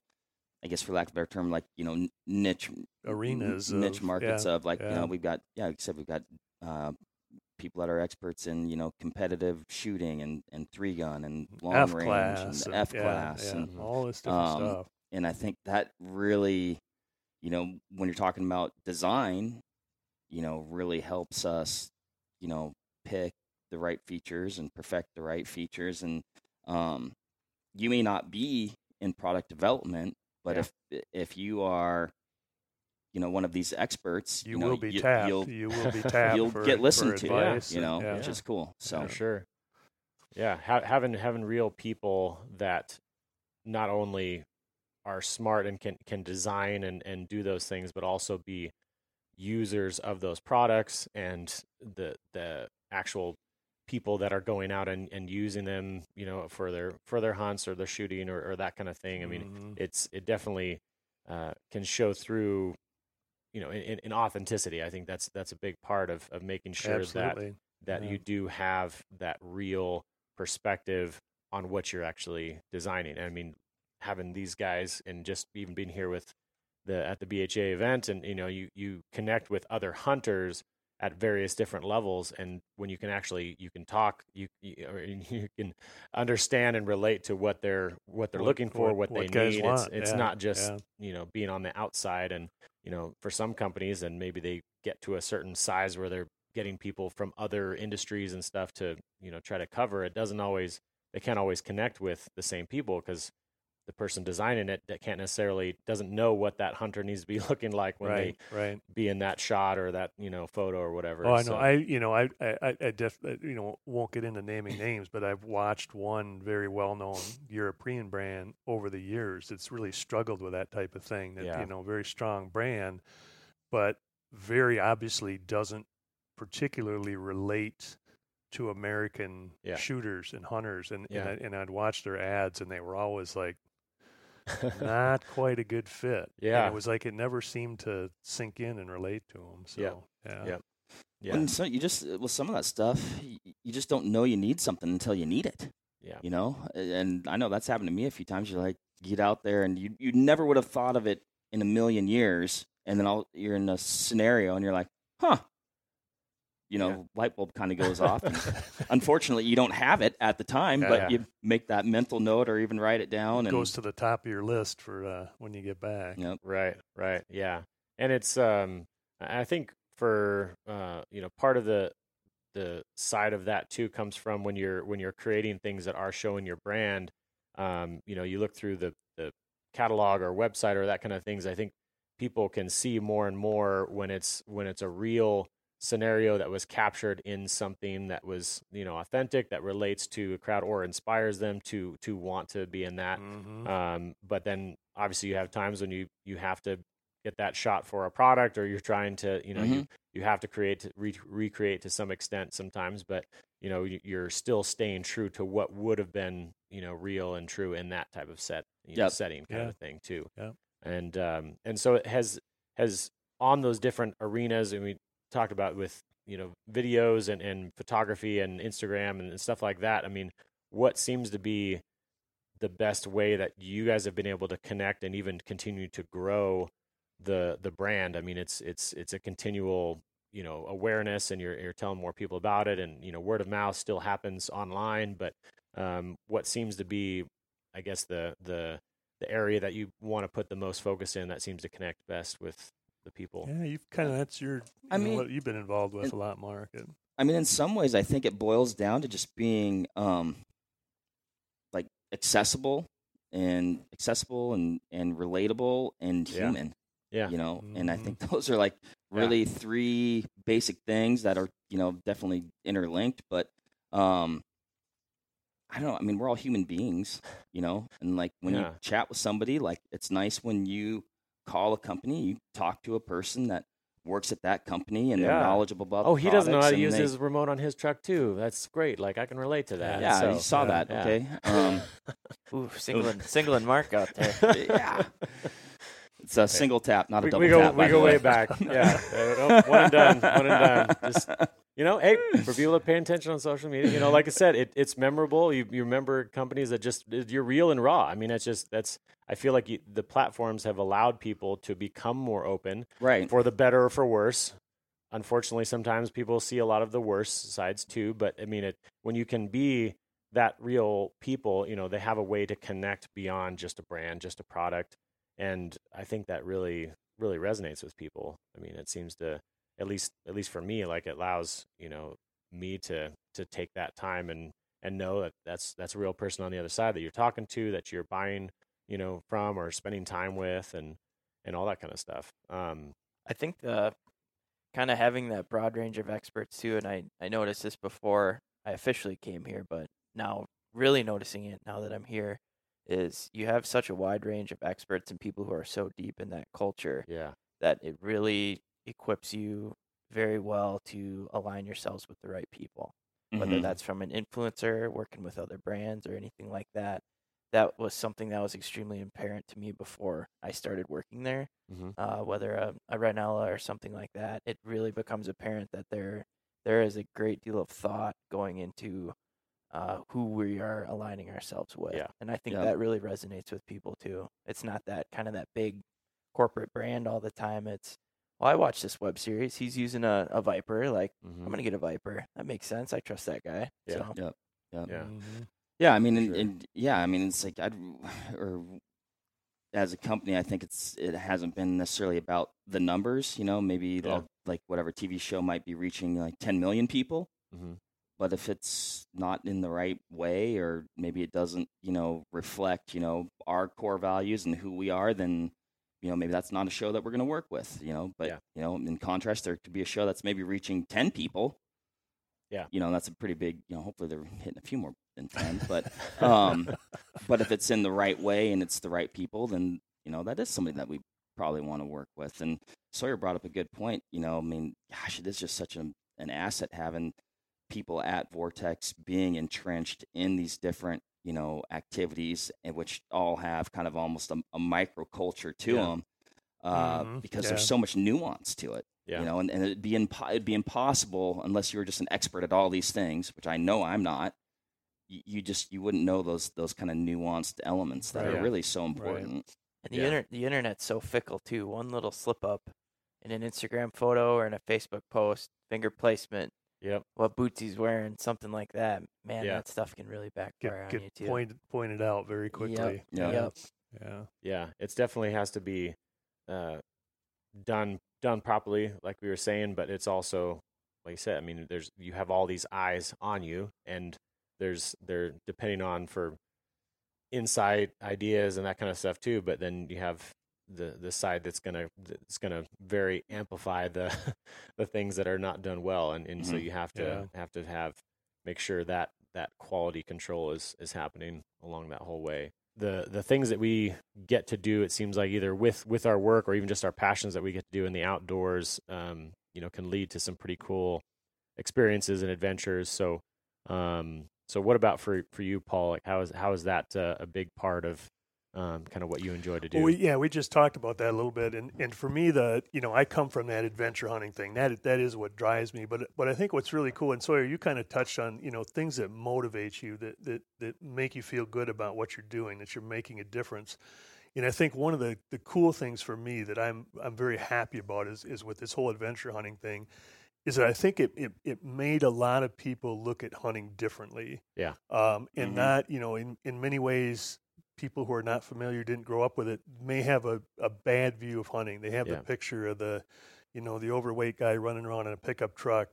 I guess for lack of a better term, like you know, niche arenas, n- niche of- markets yeah, of like you yeah. know, we've got yeah, like you said, we've got uh, people that are experts in you know competitive shooting and and three gun and long F range class, and and- F yeah, class yeah, and all this different um, stuff. and I think that really, you know, when you're talking about design, you know, really helps us, you know, pick the right features and perfect the right features. And um, you may not be in product development, but Yeah. if if you are, you know, one of these experts, You, know, will be you, tapped. You'll, You will be tapped. you'll for, get listened for to, advice you and- know, yeah. which is cool. So For sure. Yeah, ha- having having real people that not only are smart and can can design and and do those things, but also be users of those products and the the actual people that are going out and, and using them, you know, for their for their hunts or their shooting or, or that kind of thing. I mean, Mhm. it's it definitely uh, can show through, you know, in, in, authenticity. I think that's that's a big part of of making sure that absolutely. that Yeah. you do have that real perspective on what you're actually designing. I mean, having these guys and just even being here with the at the BHA event, and you know, you you connect with other hunters at various different levels, and when you can actually you can talk, you you, you can understand and relate to what they're what they're What- looking for, what- what, they need. want, It's it's yeah, not just yeah. you know being on the outside and you know for some companies and maybe they get to a certain size where they're getting people from other industries and stuff to you know try to cover it doesn't always they can't always connect with the same people because the person designing it that can't necessarily doesn't know what that hunter needs to be looking like when right, right. they be in that shot or that you know photo or whatever Oh, I know. So, I, you know, I, I, I- def, uh, you know, won't get into naming names, but I've watched one very well-known European brand over the years. It's really struggled with that type of thing. That Yeah. you know, very strong brand, but very obviously doesn't particularly relate to American Yeah. shooters and hunters. And Yeah. and, I, and I'd watch their ads, and they were always like not quite a good fit. And Yeah. it was like it never seemed to sink in and relate to them. So Yeah. yeah. Yeah. yeah And so you just with some of that stuff, you just don't know you need something until you need it. yeah You know, and I know that's happened to me a few times. You're like, get out there, and you you never would have thought of it in a million years, and then all, you're in a scenario, and you're like, huh. You know, Yeah. light bulb kind of goes off. and unfortunately, you don't have it at the time, Yeah. but Yeah. you make that mental note or even write it down. And goes to the top of your list for uh, when you get back. you know, Right, right, yeah, and it's um, I I think for uh, you know, part of the the side of that too comes from when you're when you're creating things that are showing your brand. Um, you know, you look through the the catalog or website or that kind of things. I think people can see more and more when it's when it's a real scenario that was captured in something that was you know authentic that relates to a crowd or inspires them to to want to be in that Mhm. um, but then obviously you have times when you you have to get that shot for a product or you're trying to you know you, you have to create to re- recreate to some extent sometimes but you know you- you're still staying true to what would have been you know real and true in that type of set you know, setting kind Yeah. of thing too Yep. and um and so it has has on those different arenas and we talked about with you know videos and, and photography and Instagram and stuff like that. I mean, what seems to be the best way that you guys have been able to connect and even continue to grow the the brand? I mean, it's it's it's a continual you know awareness, and you're you're telling more people about it, and you know word of mouth still happens online, but um, what seems to be, I guess the the the area that you want to put the most focus in that seems to connect best with the people. Yeah, you've kind of that's your. I you know, mean- what you've been involved with and- a lot, Mark. And I mean, in some ways, I think it boils down to just being um, like accessible and accessible and and relatable and Yeah. human. Yeah. You know, and I Mhm. think those are like Yeah. really three basic things that are you know definitely interlinked. But um, I don't know. I mean, we're all human beings, you know, and like when Yeah. you chat with somebody, like it's nice when you call a company, you talk to a person that works at that company and Yeah. they're knowledgeable about. the Oh, he doesn't know how to use they- his remote on his truck too. That's great. Like I can relate to that. Yeah, So, you saw yeah, that. yeah. Okay. Um, Ooh, singling, singling Mark out there. yeah. It's a single tap, not a we, double we go tap. we go way way. back. Yeah. Uh, oh, one and done. One and done. Just you know, hey, for people that pay attention on social media, you know, like I said, it, it's memorable. You you remember companies that just you're real and raw. I mean, it's just that's. I feel like you, the platforms have allowed people to become more open Right. for the better or for worse. Unfortunately, sometimes people see a lot of the worse sides too. But I mean, it when you can be that real people, you know, they have a way to connect beyond just a brand, just a product, and I think that really, really resonates with people. I mean, it seems to, at least, at least for me, like it allows you know me to to take that time and and know that that's that's a real person on the other side that you're talking to, that you're buying, you know, from or spending time with, and and all that kind of stuff. Um, I think the kind of having that broad range of experts too, and I I noticed this before I officially came here, but now really noticing it now that I'm here is you have such a wide range of experts and people who are so deep in that culture yeah, that it really equips you very well to align yourselves with the right people whether Mhm. that's from an influencer working with other brands or anything like that that was something that was extremely apparent to me before i started working there Mhm. uh, whether a, a Rinella or something like that it really becomes apparent that there there is a great deal of thought going into uh, who we are aligning ourselves with Yeah. and i think Yeah. that really resonates with people too it's not that kind of that big corporate brand all the time it's well i watched this web series he's using a, a viper like Mhm. I'm gonna get a Viper. That makes sense. I trust that guy. Yeah. So Yeah. yeah, Mhm. Yeah, I mean, and, Sure. and yeah, I mean, it's like I'd or as a company, I think it's it hasn't been necessarily about the numbers. You know, maybe Yeah. they'll like whatever TV show might be reaching like 10 million people, Mhm. But if it's not in the right way, or maybe it doesn't, you know, reflect, you know, our core values and who we are, then you know maybe that's not a show that we're going to work with. You know, but Yeah. you know, in contrast, there could be a show that's maybe reaching 10 people. Yeah. You know, that's a pretty big. You know, hopefully they're hitting a few more than 10, but um, but if it's in the right way and it's the right people, then you know that is something that we probably want to work with. And Sawyer brought up a good point. You know, I mean, gosh, it is just such an an asset having people at Vortex being entrenched in these different you know activities, and which all have kind of almost a, a microculture to Yeah. them. Uh, Mhm, because yeah. there's so much nuance to it, yeah, you know, and, and it'd be impo- it'd be impossible unless you were just an expert at all these things, which I know I'm not. You, you just you wouldn't know those those kind of nuanced elements that Right. are really so important. and the Yeah. inter- the internet's so fickle too. One little slip up in an Instagram photo or in a Facebook post, finger placement, yep, what boots he's wearing, something like that. Man, Yeah. that stuff can really backfire on Get, you too. pointed pointed out very quickly. Yeah. Yep. Yeah. yeah. It's definitely has to be uh, done done properly, like we were saying. But it's also, like you said, I mean, there's you have all these eyes on you, and there's they're depending on for insight ideas and that kind of stuff too. But then you have the the side that's gonna that's gonna very amplify the the things that are not done well, and and so Mhm. you have to have to have make sure that that quality control is is happening along that whole way. The the things that we get to do, it seems like either with with our work or even just our passions that we get to do in the outdoors, um, you know, can lead to some pretty cool experiences and adventures. So, um, so what about for for you, Paul? Like, how is how is that uh, a big part of um, kind of what you enjoy to do. Well, we, yeah, we just talked about that a little bit, and, and for me, the you know I come from that adventure hunting thing. That that is what drives me. But but I think what's really cool, and Sawyer, you kind of touched on you know things that motivate you, that that that make you feel good about what you're doing, that you're making a difference. And I think one of the, the cool things for me that I'm I'm very happy about is is with this whole adventure hunting thing, is that I think it, it, it made a lot of people look at hunting differently. Yeah. Um, and Mhm. not, you know, in, in many ways, people who are not familiar, didn't grow up with it, may have a, a bad view of hunting. They have Yeah. the picture of the, you know, the overweight guy running around in a pickup truck,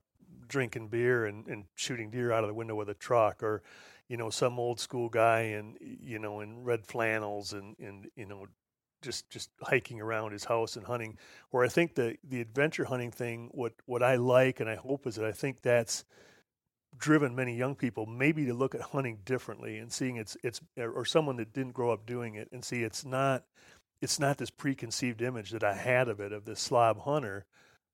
drinking beer and, and shooting deer out of the window with a truck, or, you know, some old school guy in, you know, in red flannels and, and you know, just just hiking around his house and hunting. Where I think the the adventure hunting thing, what what I like and I hope is that I think that's driven many young people maybe to look at hunting differently and seeing it's it's or someone that didn't grow up doing it and see it's not it's not this preconceived image that I had of it of this slob hunter,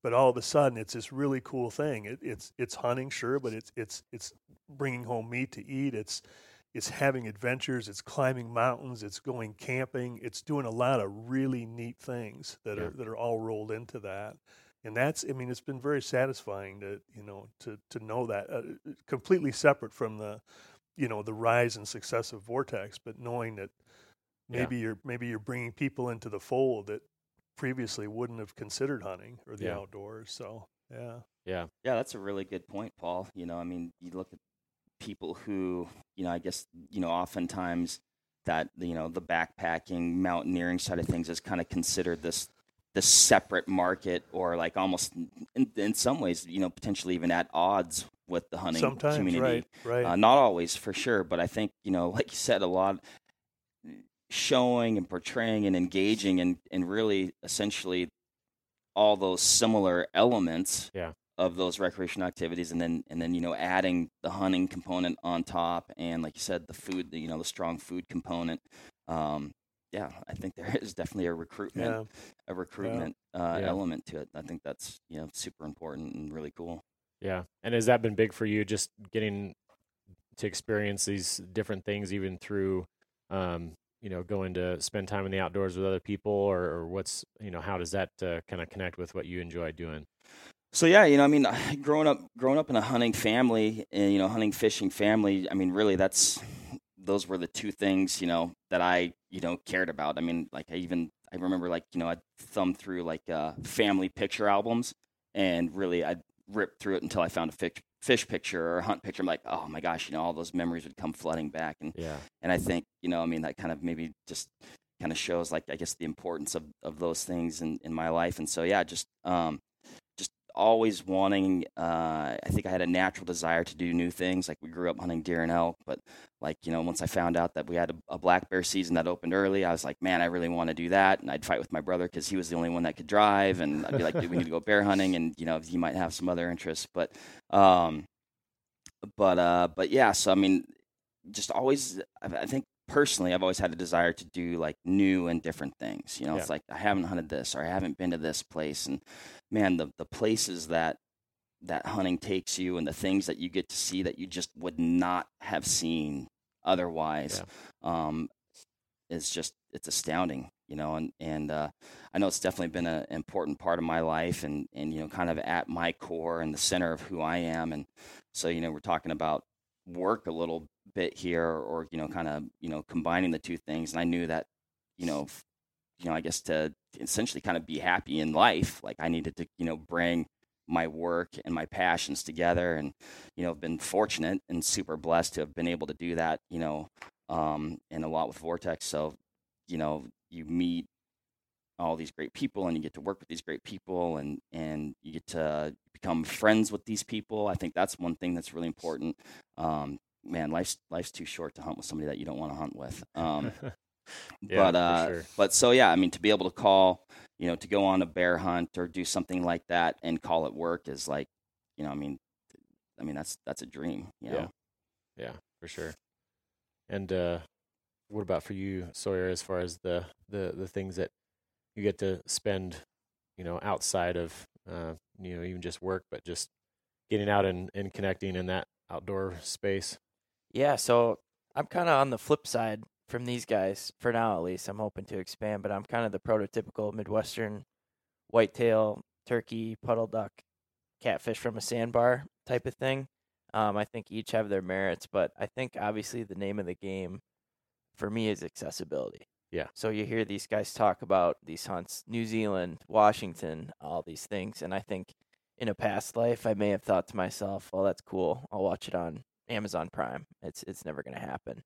but all of a sudden it's this really cool thing. It, it's it's hunting sure, but it's it's it's bringing home meat to eat. It's it's having adventures. It's climbing mountains. It's going camping. It's doing a lot of really neat things that Yeah. are that are all rolled into that. And that's I mean it's been very satisfying to you know to to know that uh, completely separate from the you know the rise and success of Vortex, but knowing that Yeah. maybe you're maybe you're bringing people into the fold that previously wouldn't have considered hunting or the Yeah. outdoors. So yeah, yeah. Yeah, that's a really good point, Paul. You know, I mean, you look at people who, you know, I guess, you know, oftentimes that, you know, the backpacking, mountaineering side of things is kind of considered this this separate market or like almost in, in some ways, you know, potentially even at odds with the hunting sometimes community. right, right. Uh, not always, for sure, but I think you know, like you said, a lot showing and portraying and engaging and and really essentially all those similar elements Yeah. of those recreational activities, and then and then you know adding the hunting component on top, and like you said, the food, the, you know, the strong food component. Um, yeah, I think there is definitely a recruitment yeah. a recruitment uh, Yeah. element to it. I think that's you know super important and really cool. Yeah. And has that been big for you just getting to experience these different things even through um, you know, going to spend time in the outdoors with other people or, or what's, you know, how does that uh, kind of connect with what you enjoy doing? So yeah, you know, I mean, growing up, growing up in a hunting family, and you know, hunting fishing family. I mean, really, that's those were the two things you know that I you know cared about. I mean, like I even I remember like you know I'd thumb through like uh, family picture albums, and really I ripped through it until I found a fish, fish picture or a hunt picture. I'm like, oh my gosh, you know, all those memories would come flooding back, and Yeah. and I think you know, I mean, that kind of maybe just kind of shows like I guess the importance of of those things in in my life, and so yeah, just um, always wanting. Uh, I think I had a natural desire to do new things. Like we grew up hunting deer and elk, but like you know, once I found out that we had a, a black bear season that opened early, I was like, man, I really want to do that, and I'd fight with my brother because he was the only one that could drive, and I'd be like, dude, we need to go bear hunting, and you know, he might have some other interests, but um, but uh, but yeah, so I mean, just always, I I think personally, I've always had a desire to do like new and different things. You know, it's like I haven't hunted this or I haven't been to this place, and man, the the places that that hunting takes you and the things that you get to see that you just would not have seen otherwise, um, is just it's astounding. You know, and and uh, I know it's definitely been an important part of my life, and and you know, kind of at my core and the center of who I am, and so you know, we're talking about work a little bit here or you know kind of you know combining the two things and i knew that you know you know i guess to essentially kind of be happy in life like i needed to you know bring my work and my passions together and you know i've been fortunate and super blessed to have been able to do that you know um and a lot with vortex. So you know you meet all these great people and you get to work with these great people and and you get to become friends with these people. I think that's one thing that's really important um man life's life's too short to hunt with somebody that you don't want to hunt with um Yeah, but uh sure. but so yeah i mean to be able to call you know to go on a bear hunt or do something like that and call it work is like you know i mean i mean that's that's a dream you know Yeah. Yeah, for sure. And uh, what about for you, Sawyer, as far as the, the, the things that you get to spend, you know, outside of, uh, you know, even just work, but just getting out and, and connecting in that outdoor space? Yeah, so I'm kind of on the flip side. from these guys for now at least. I'm hoping to expand, but I'm kind of the prototypical Midwestern whitetail, turkey, puddle duck, catfish from a sandbar type of thing. Um, I think each have their merits, but I think obviously the name of the game for me is accessibility. Yeah. So you hear these guys talk about these hunts, New Zealand, Washington, all these things, and I think in a past life I may have thought to myself, "Well, that's cool. I'll watch it on Amazon Prime." It's it's never going to happen.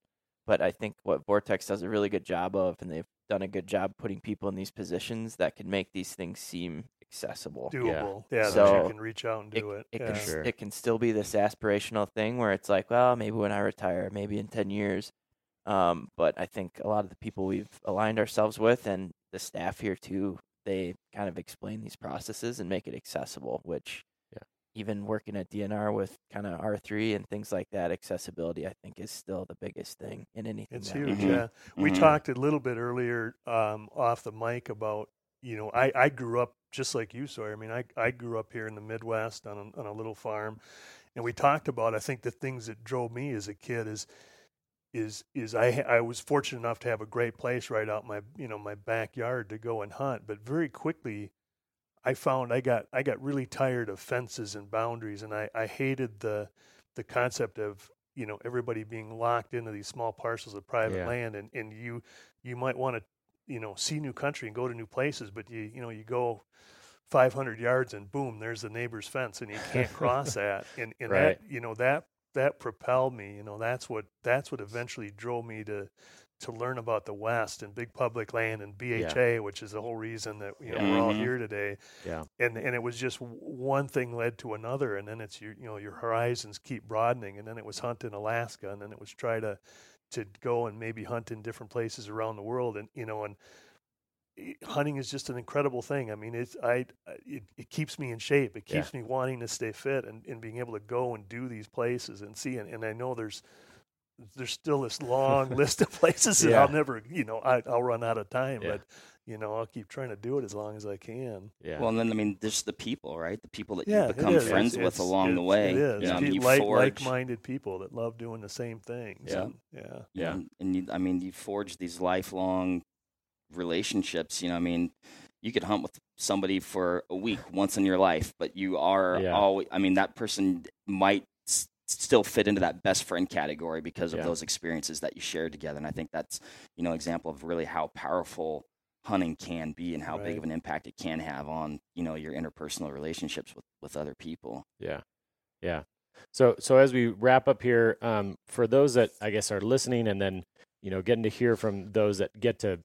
But I think what Vortex does a really good job of, and they've done a good job putting people in these positions that can make these things seem accessible. doable. Yeah, that So, you can reach out and do it. It, yeah. can, Sure. it can still be this aspirational thing where it's like, well, maybe when I retire, maybe in 10 years. Um, but I think a lot of the people we've aligned ourselves with and the staff here too, they kind of explain these processes and make it accessible, which Yeah. Even working at DNR with kind of R3 and things like that, accessibility, I think, is still the biggest thing in anything. It's huge. do. Mhm. Yeah, we Mhm. talked a little bit earlier um, off the mic about you know I, I grew up just like you, Sawyer. I mean, I I grew up here in the Midwest on a, on a little farm, and we talked about I think the things that drove me as a kid is is is I I was fortunate enough to have a great place right out my you know my backyard to go and hunt, but very quickly. I found I got I got really tired of fences and boundaries, and I, I hated the the concept of you know everybody being locked into these small parcels of private Yeah. land and, and you you might want to you know see new country and go to new places but you you know you go 500 yards and boom there's the neighbor's fence and you can't cross that and, and Right. that you know that that propelled me you know that's what that's what eventually drove me to to learn about the west and big public land and BHA which is the whole reason that you know we're all Mhm. here today Yeah. and and it was just one thing led to another and then it's your you know your horizons keep broadening and then it was hunt in Alaska and then it was try to to go and maybe hunt in different places around the world and you know and hunting is just an incredible thing i mean it's i I- it, it keeps me in shape it Yeah. keeps me wanting to stay fit and, and being able to go and do these places and see and, and i know there's there's still this long list of places that Yeah. I'll never, you know, I, I'll run out of time, Yeah. but you know, I'll keep trying to do it as long as I can. Yeah. Well, and then I mean, there's the people, right? The people that Yeah, you become is. friends It's- with it's- along the way. It is. You, know, you like, forge, like-minded people that love doing the same things. Yeah. and- yeah. Yeah. and, and you, I mean, you forge these lifelong relationships. You know, I mean, you could hunt with somebody for a week once in your life, but you are Yeah. always. I mean, that person might s- still fit into that best friend category because of Yeah. those experiences that you shared together. And I think that's you know example of really how powerful hunting can be and how big of an impact it can have on you know your interpersonal relationships with with other people. Yeah, yeah. So, so as we wrap up here, um, for those that I guess are listening, and then you know, getting to hear from those that get to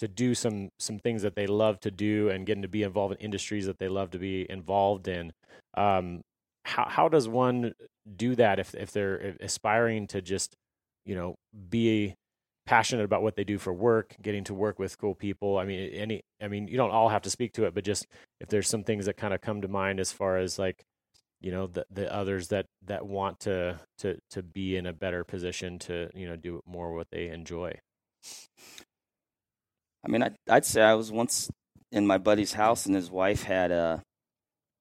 to do some some things that they love to do, and getting to be involved in industries that they love to be involved in. Um, how how does one do that if if they're aspiring to just you know be passionate about what they do for work, getting to work with cool people. I mean, any, I mean, you don't all have to speak to it, but just if there's some things that kind of come to mind as far as like, you know, the the others that that want to to to be in a better position to you know do more what they enjoy. I mean, I'd, I'd say I was once in my buddy's house, and his wife had a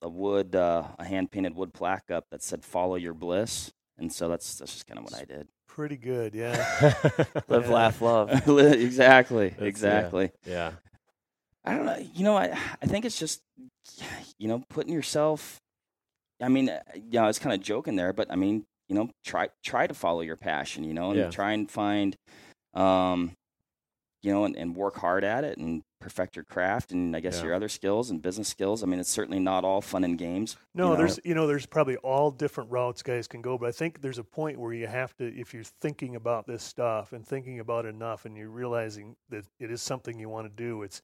a wood, uh, a hand painted wood plaque up that said "Follow your bliss," and so that's that's just kind of what I did. Pretty good. Yeah. Live, Yeah. laugh, love. exactly, That's- exactly. yeah, I don't know. You know, I I think it's just you know putting yourself. I mean, uh, you know, I was kind of joking there, but I mean, you know, try try to follow your passion. You know, and Yeah. try and find, um, you know, and, and work hard at it and perfect your craft and I guess Yeah. your other skills and business skills. I mean, it's certainly not all fun and games. No, you know? there's you know there's probably all different routes guys can go, but I think there's a point where you have to if you're thinking about this stuff and thinking about it enough, and you're realizing that it is something you want to do. It's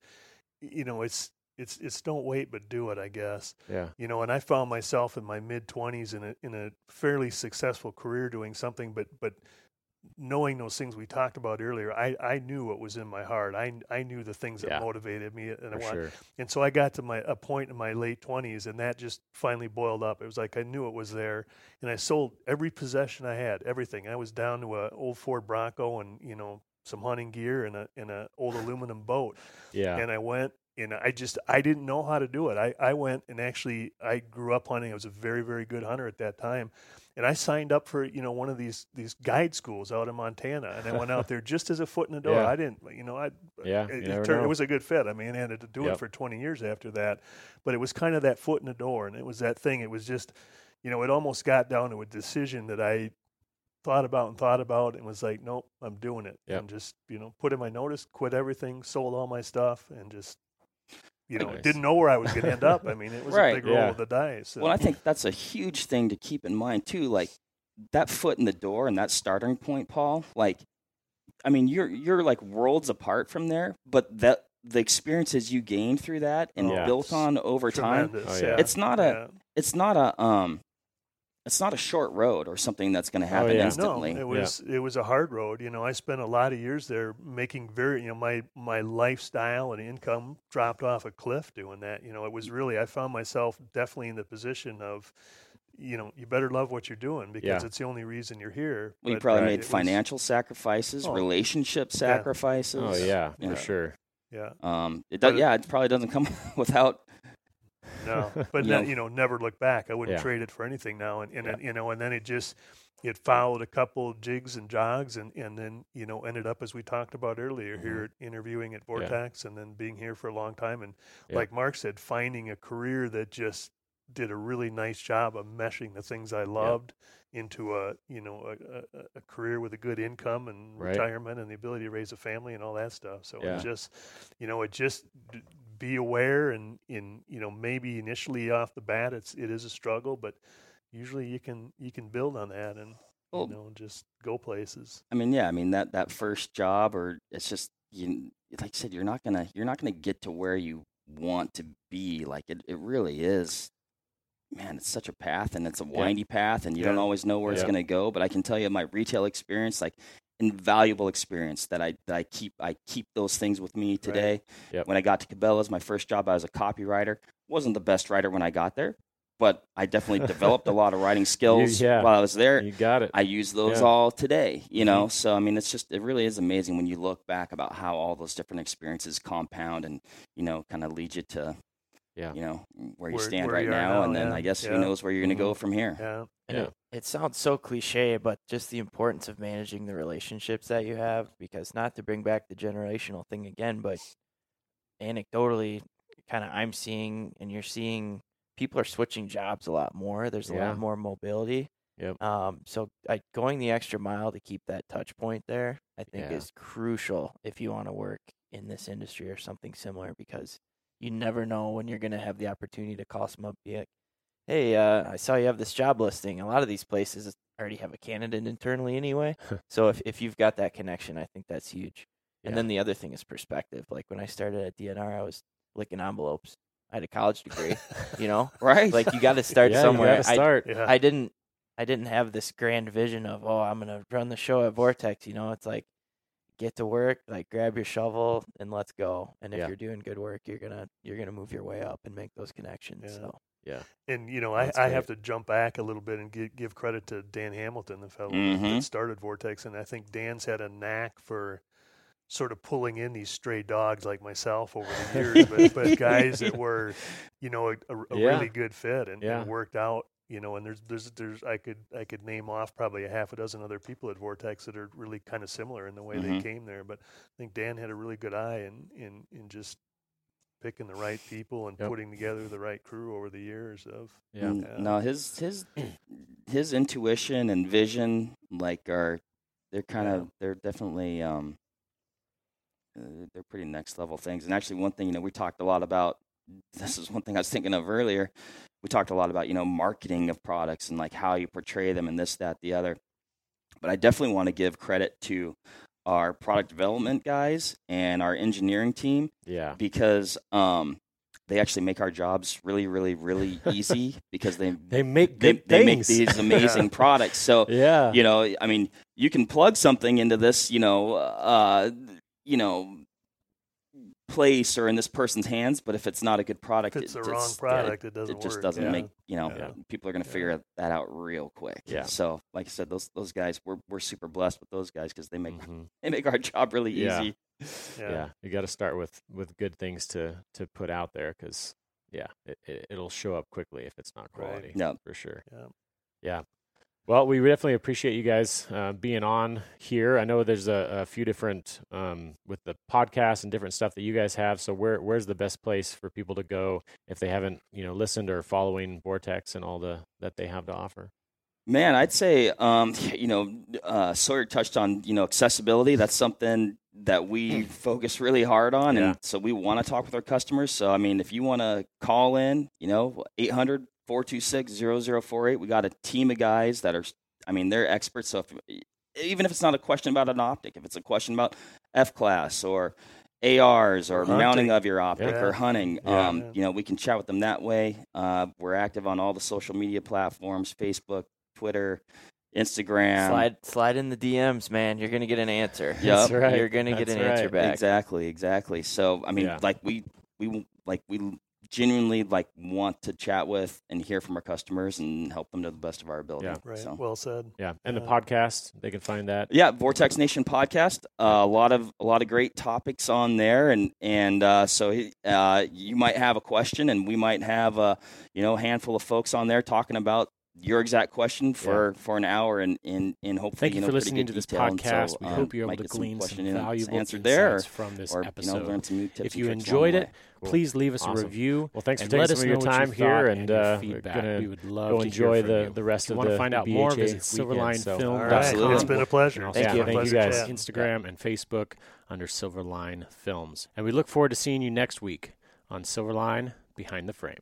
you know it's it's it's don't wait but do it. I guess yeah, you know, and I found myself in my mid twenties in a in a fairly successful career doing something, but but knowing those things we talked about earlier, I, I knew what was in my heart. I, I knew the things that Yeah. motivated me, and I sure. and so I got to my a point in my late twenties, and that just finally boiled up. It was like I knew it was there, and I sold every possession I had, everything. I was down to a old Ford Bronco and you know some hunting gear and a and a old aluminum boat, Yeah, and I went and I just I didn't know how to do it. I I went and actually I grew up hunting. I was a very very good hunter at that time, and I signed up for you know one of these these guide schools out in Montana, and I went out there just as a foot in the door. Yeah. I didn't, you know, I Yeah, it, it, turned, it was a good fit. I mean, I ended up doing Yep. it for 20 years after that, but it was kind of that foot in the door, and it was that thing. It was just, you know, it almost got down to a decision that I thought about and thought about, and was like, nope, I'm doing it, Yep. and just you know, put in my notice, quit everything, sold all my stuff, and just. You know, Nice. didn't know where I was going to end up. I mean, it was Right. a big roll Yeah. of the dice. Well, I think that's a huge thing to keep in mind too. Like that foot in the door and that starting point, Paul. Like, I mean, you're you're like worlds apart from there, but that the experiences you gained through that and Yeah. built on over time, Oh, yeah. yeah. it's not a Yeah. it's not a um, it's not a short road or something that's going to happen Oh, yeah. instantly. No, it was it was a hard road. You know, I spent a lot of years there making very you know my my lifestyle and income dropped off a cliff doing that. You know, it was really I found myself definitely in the position of you know you better love what you're doing because Yeah. it's the only reason you're here. well, you probably uh, made it was- financial sacrifices, Oh. relationship sacrifices. Oh yeah, you for sure. yeah Um, it does, yeah, it probably doesn't come without. No, but You ne- know. you know never look back. I wouldn't Yeah. trade it for anything now. And, and Yeah. you know and then it just it followed a couple jigs and jogs and, and then you know ended up as we talked about earlier Mhm. here interviewing at Vortex and then being here for a long time and Yeah. like Mark said finding a career that just did a really nice job of meshing the things I loved into a you know a, a, a career with a good income and Right. retirement and the ability to raise a family and all that stuff so Yeah. it just you know it just d- be aware and in you know maybe initially off the bat it's it is a struggle but usually you can you can build on that and Well- you know just go places I mean, yeah, I mean that that first job, or it's just you. Like I said, you're not gonna you're not gonna get to where you want to be. Like it, it really is. Man, it's such a path, and it's a windy path, and you don't always know where it's gonna go. But I can tell you, my retail experience, like invaluable experience that I that I keep I keep those things with me today. Yep. When I got to Cabela's, my first job, I was a copywriter. wasn't the best writer when I got there, but I definitely developed a lot of writing skills yeah. while I was there. You got it. I use those Yeah. all today, you know. Mm-hmm. So I mean, it's just it really is amazing when you look back about how all those different experiences compound and you know kind of lead you to Yeah. you know where you Where- stand where right you now, now, and then yeah, I guess yeah. who knows where you're going to Mhm. go from here. yeah And Yeah. It, it sounds so cliche, but just the importance of managing the relationships that you have, because not to bring back the generational thing again, but anecdotally, kind of I'm seeing and you're seeing people are switching jobs a lot more. There's a Yeah. lot more mobility. Yep. Um, so I, going the extra mile to keep that touch point there, I think Yeah. is crucial if you want to work in this industry or something similar, because you never know when you're going to have the opportunity to call some up, be like, "Hey, uh, I saw you have this job listing." A lot of these places already have a candidate internally anyway, so if if you've got that connection, I think that's huge. And Yeah. then the other thing is perspective. Like when I started at DNR, I was licking envelopes. I had a college degree, you know. Right? Like you got to start yeah, somewhere. To I- start. yeah I didn't I didn't have this grand vision of oh I'm gonna run the show at Vortex. You know, it's like get to work, like grab your shovel and let's go. And if Yeah. you're doing good work, you're gonna you're gonna move your way up and make those connections. Yeah. So yeah. and you know I, That's I great. have to jump back a little bit and give, give credit to Dan Hamilton the fellow Mhm. that started Vortex and I think Dan's had a knack for sort of pulling in these stray dogs like myself over the years but, but guys that were you know a, a, a Yeah. really good fit and, Yeah. and worked out you know and there's there's there's I could I could name off probably a half a dozen other people at Vortex that are really kind of similar in the way Mhm. they came there but I think Dan had a really good eye in in, in just picking the right people and Yep. putting together the right crew over the years of Yeah. N- Yeah. No, his his his intuition and vision like are they're kind of they're definitely um uh, they're pretty next level things. And actually, one thing you know we talked a lot about. This is one thing I was thinking of earlier. We talked a lot about you know marketing of products and like how you portray them and this that the other. But I definitely want to give credit to our product development guys and our engineering team Yeah. because um, they actually make our jobs really, really, really easy because they They make they, they make these amazing products. So yeah. you know, I mean, you can plug something into this, you know, uh, you know, place or in this person's hands, but if it's not a good product, if it's it the wrong just- yeah, product, it doesn't it just work. doesn't yeah. make you know Yeah. people are going to Yeah. figure that out real quick. Yeah. So, like I said, those those guys we're we're super blessed with those guys because they make Mhm. they make our job really Yeah. easy. Yeah. You got to start with with good things to to put out there because yeah, it, it it'll show up quickly if it's not Right. quality. Yeah. For sure. Yeah. Yeah. Well, we definitely appreciate you guys uh, being on here. I know there's a, a few different um, with the podcast and different stuff that you guys have. So where where's the best place for people to go if they haven't you know listened or following Vortex and all the that they have to offer? Man, I'd say um, you know uh, Sawyer touched on you know accessibility. That's something that we focus really hard on, Yeah. and so we want to talk with our customers. So I mean, if you want to call in, you know, 800 426 0048, we got a team of guys that are, I mean, they're experts. So if, even if it's not a question about an optic, if it's a question about F class or ARs or Or hunting. mounting of your optic Yeah. or hunting, Yeah. um, Yeah. you know, we can chat with them that way. Uh, we're active on all the social media platforms Facebook, Twitter, Instagram. slide slide in the DMs, man. You're gonna get an answer. Yep. That's right. You're gonna get That's an answer back. Exactly, exactly. So I mean, Yeah. like we we like we genuinely like want to chat with and hear from our customers and help them to the best of our ability. Yeah. Right. So. Well said. Yeah, and the podcast they can find that. Yeah, Vortex Nation podcast. Uh, a lot of a lot of great topics on there, and and uh, so uh, you might have a question, and we might have a you know handful of folks on there talking about your exact question for, for an hour, and and and hopefully Thank you, know for pretty listening good to this detail. Podcast. so, we um, hope you're able to get some glean some question valuable answered there, from this or you episode. know learn some new tips. if you enjoyed it. Cool. Please leave us Awesome. a review. Well, thanks for and taking let some us of know your time thought here, and and your uh, feedback. gonna We would love go to enjoy the, you. the rest If you of want the to find the out more, BHA visit weekend, Silverline so Film. dot All right. com. It's been a pleasure. Thank you. Thank you guys. Instagram and Facebook under Silverline Films. And we look forward to seeing you next week on Silverline Behind the Frame.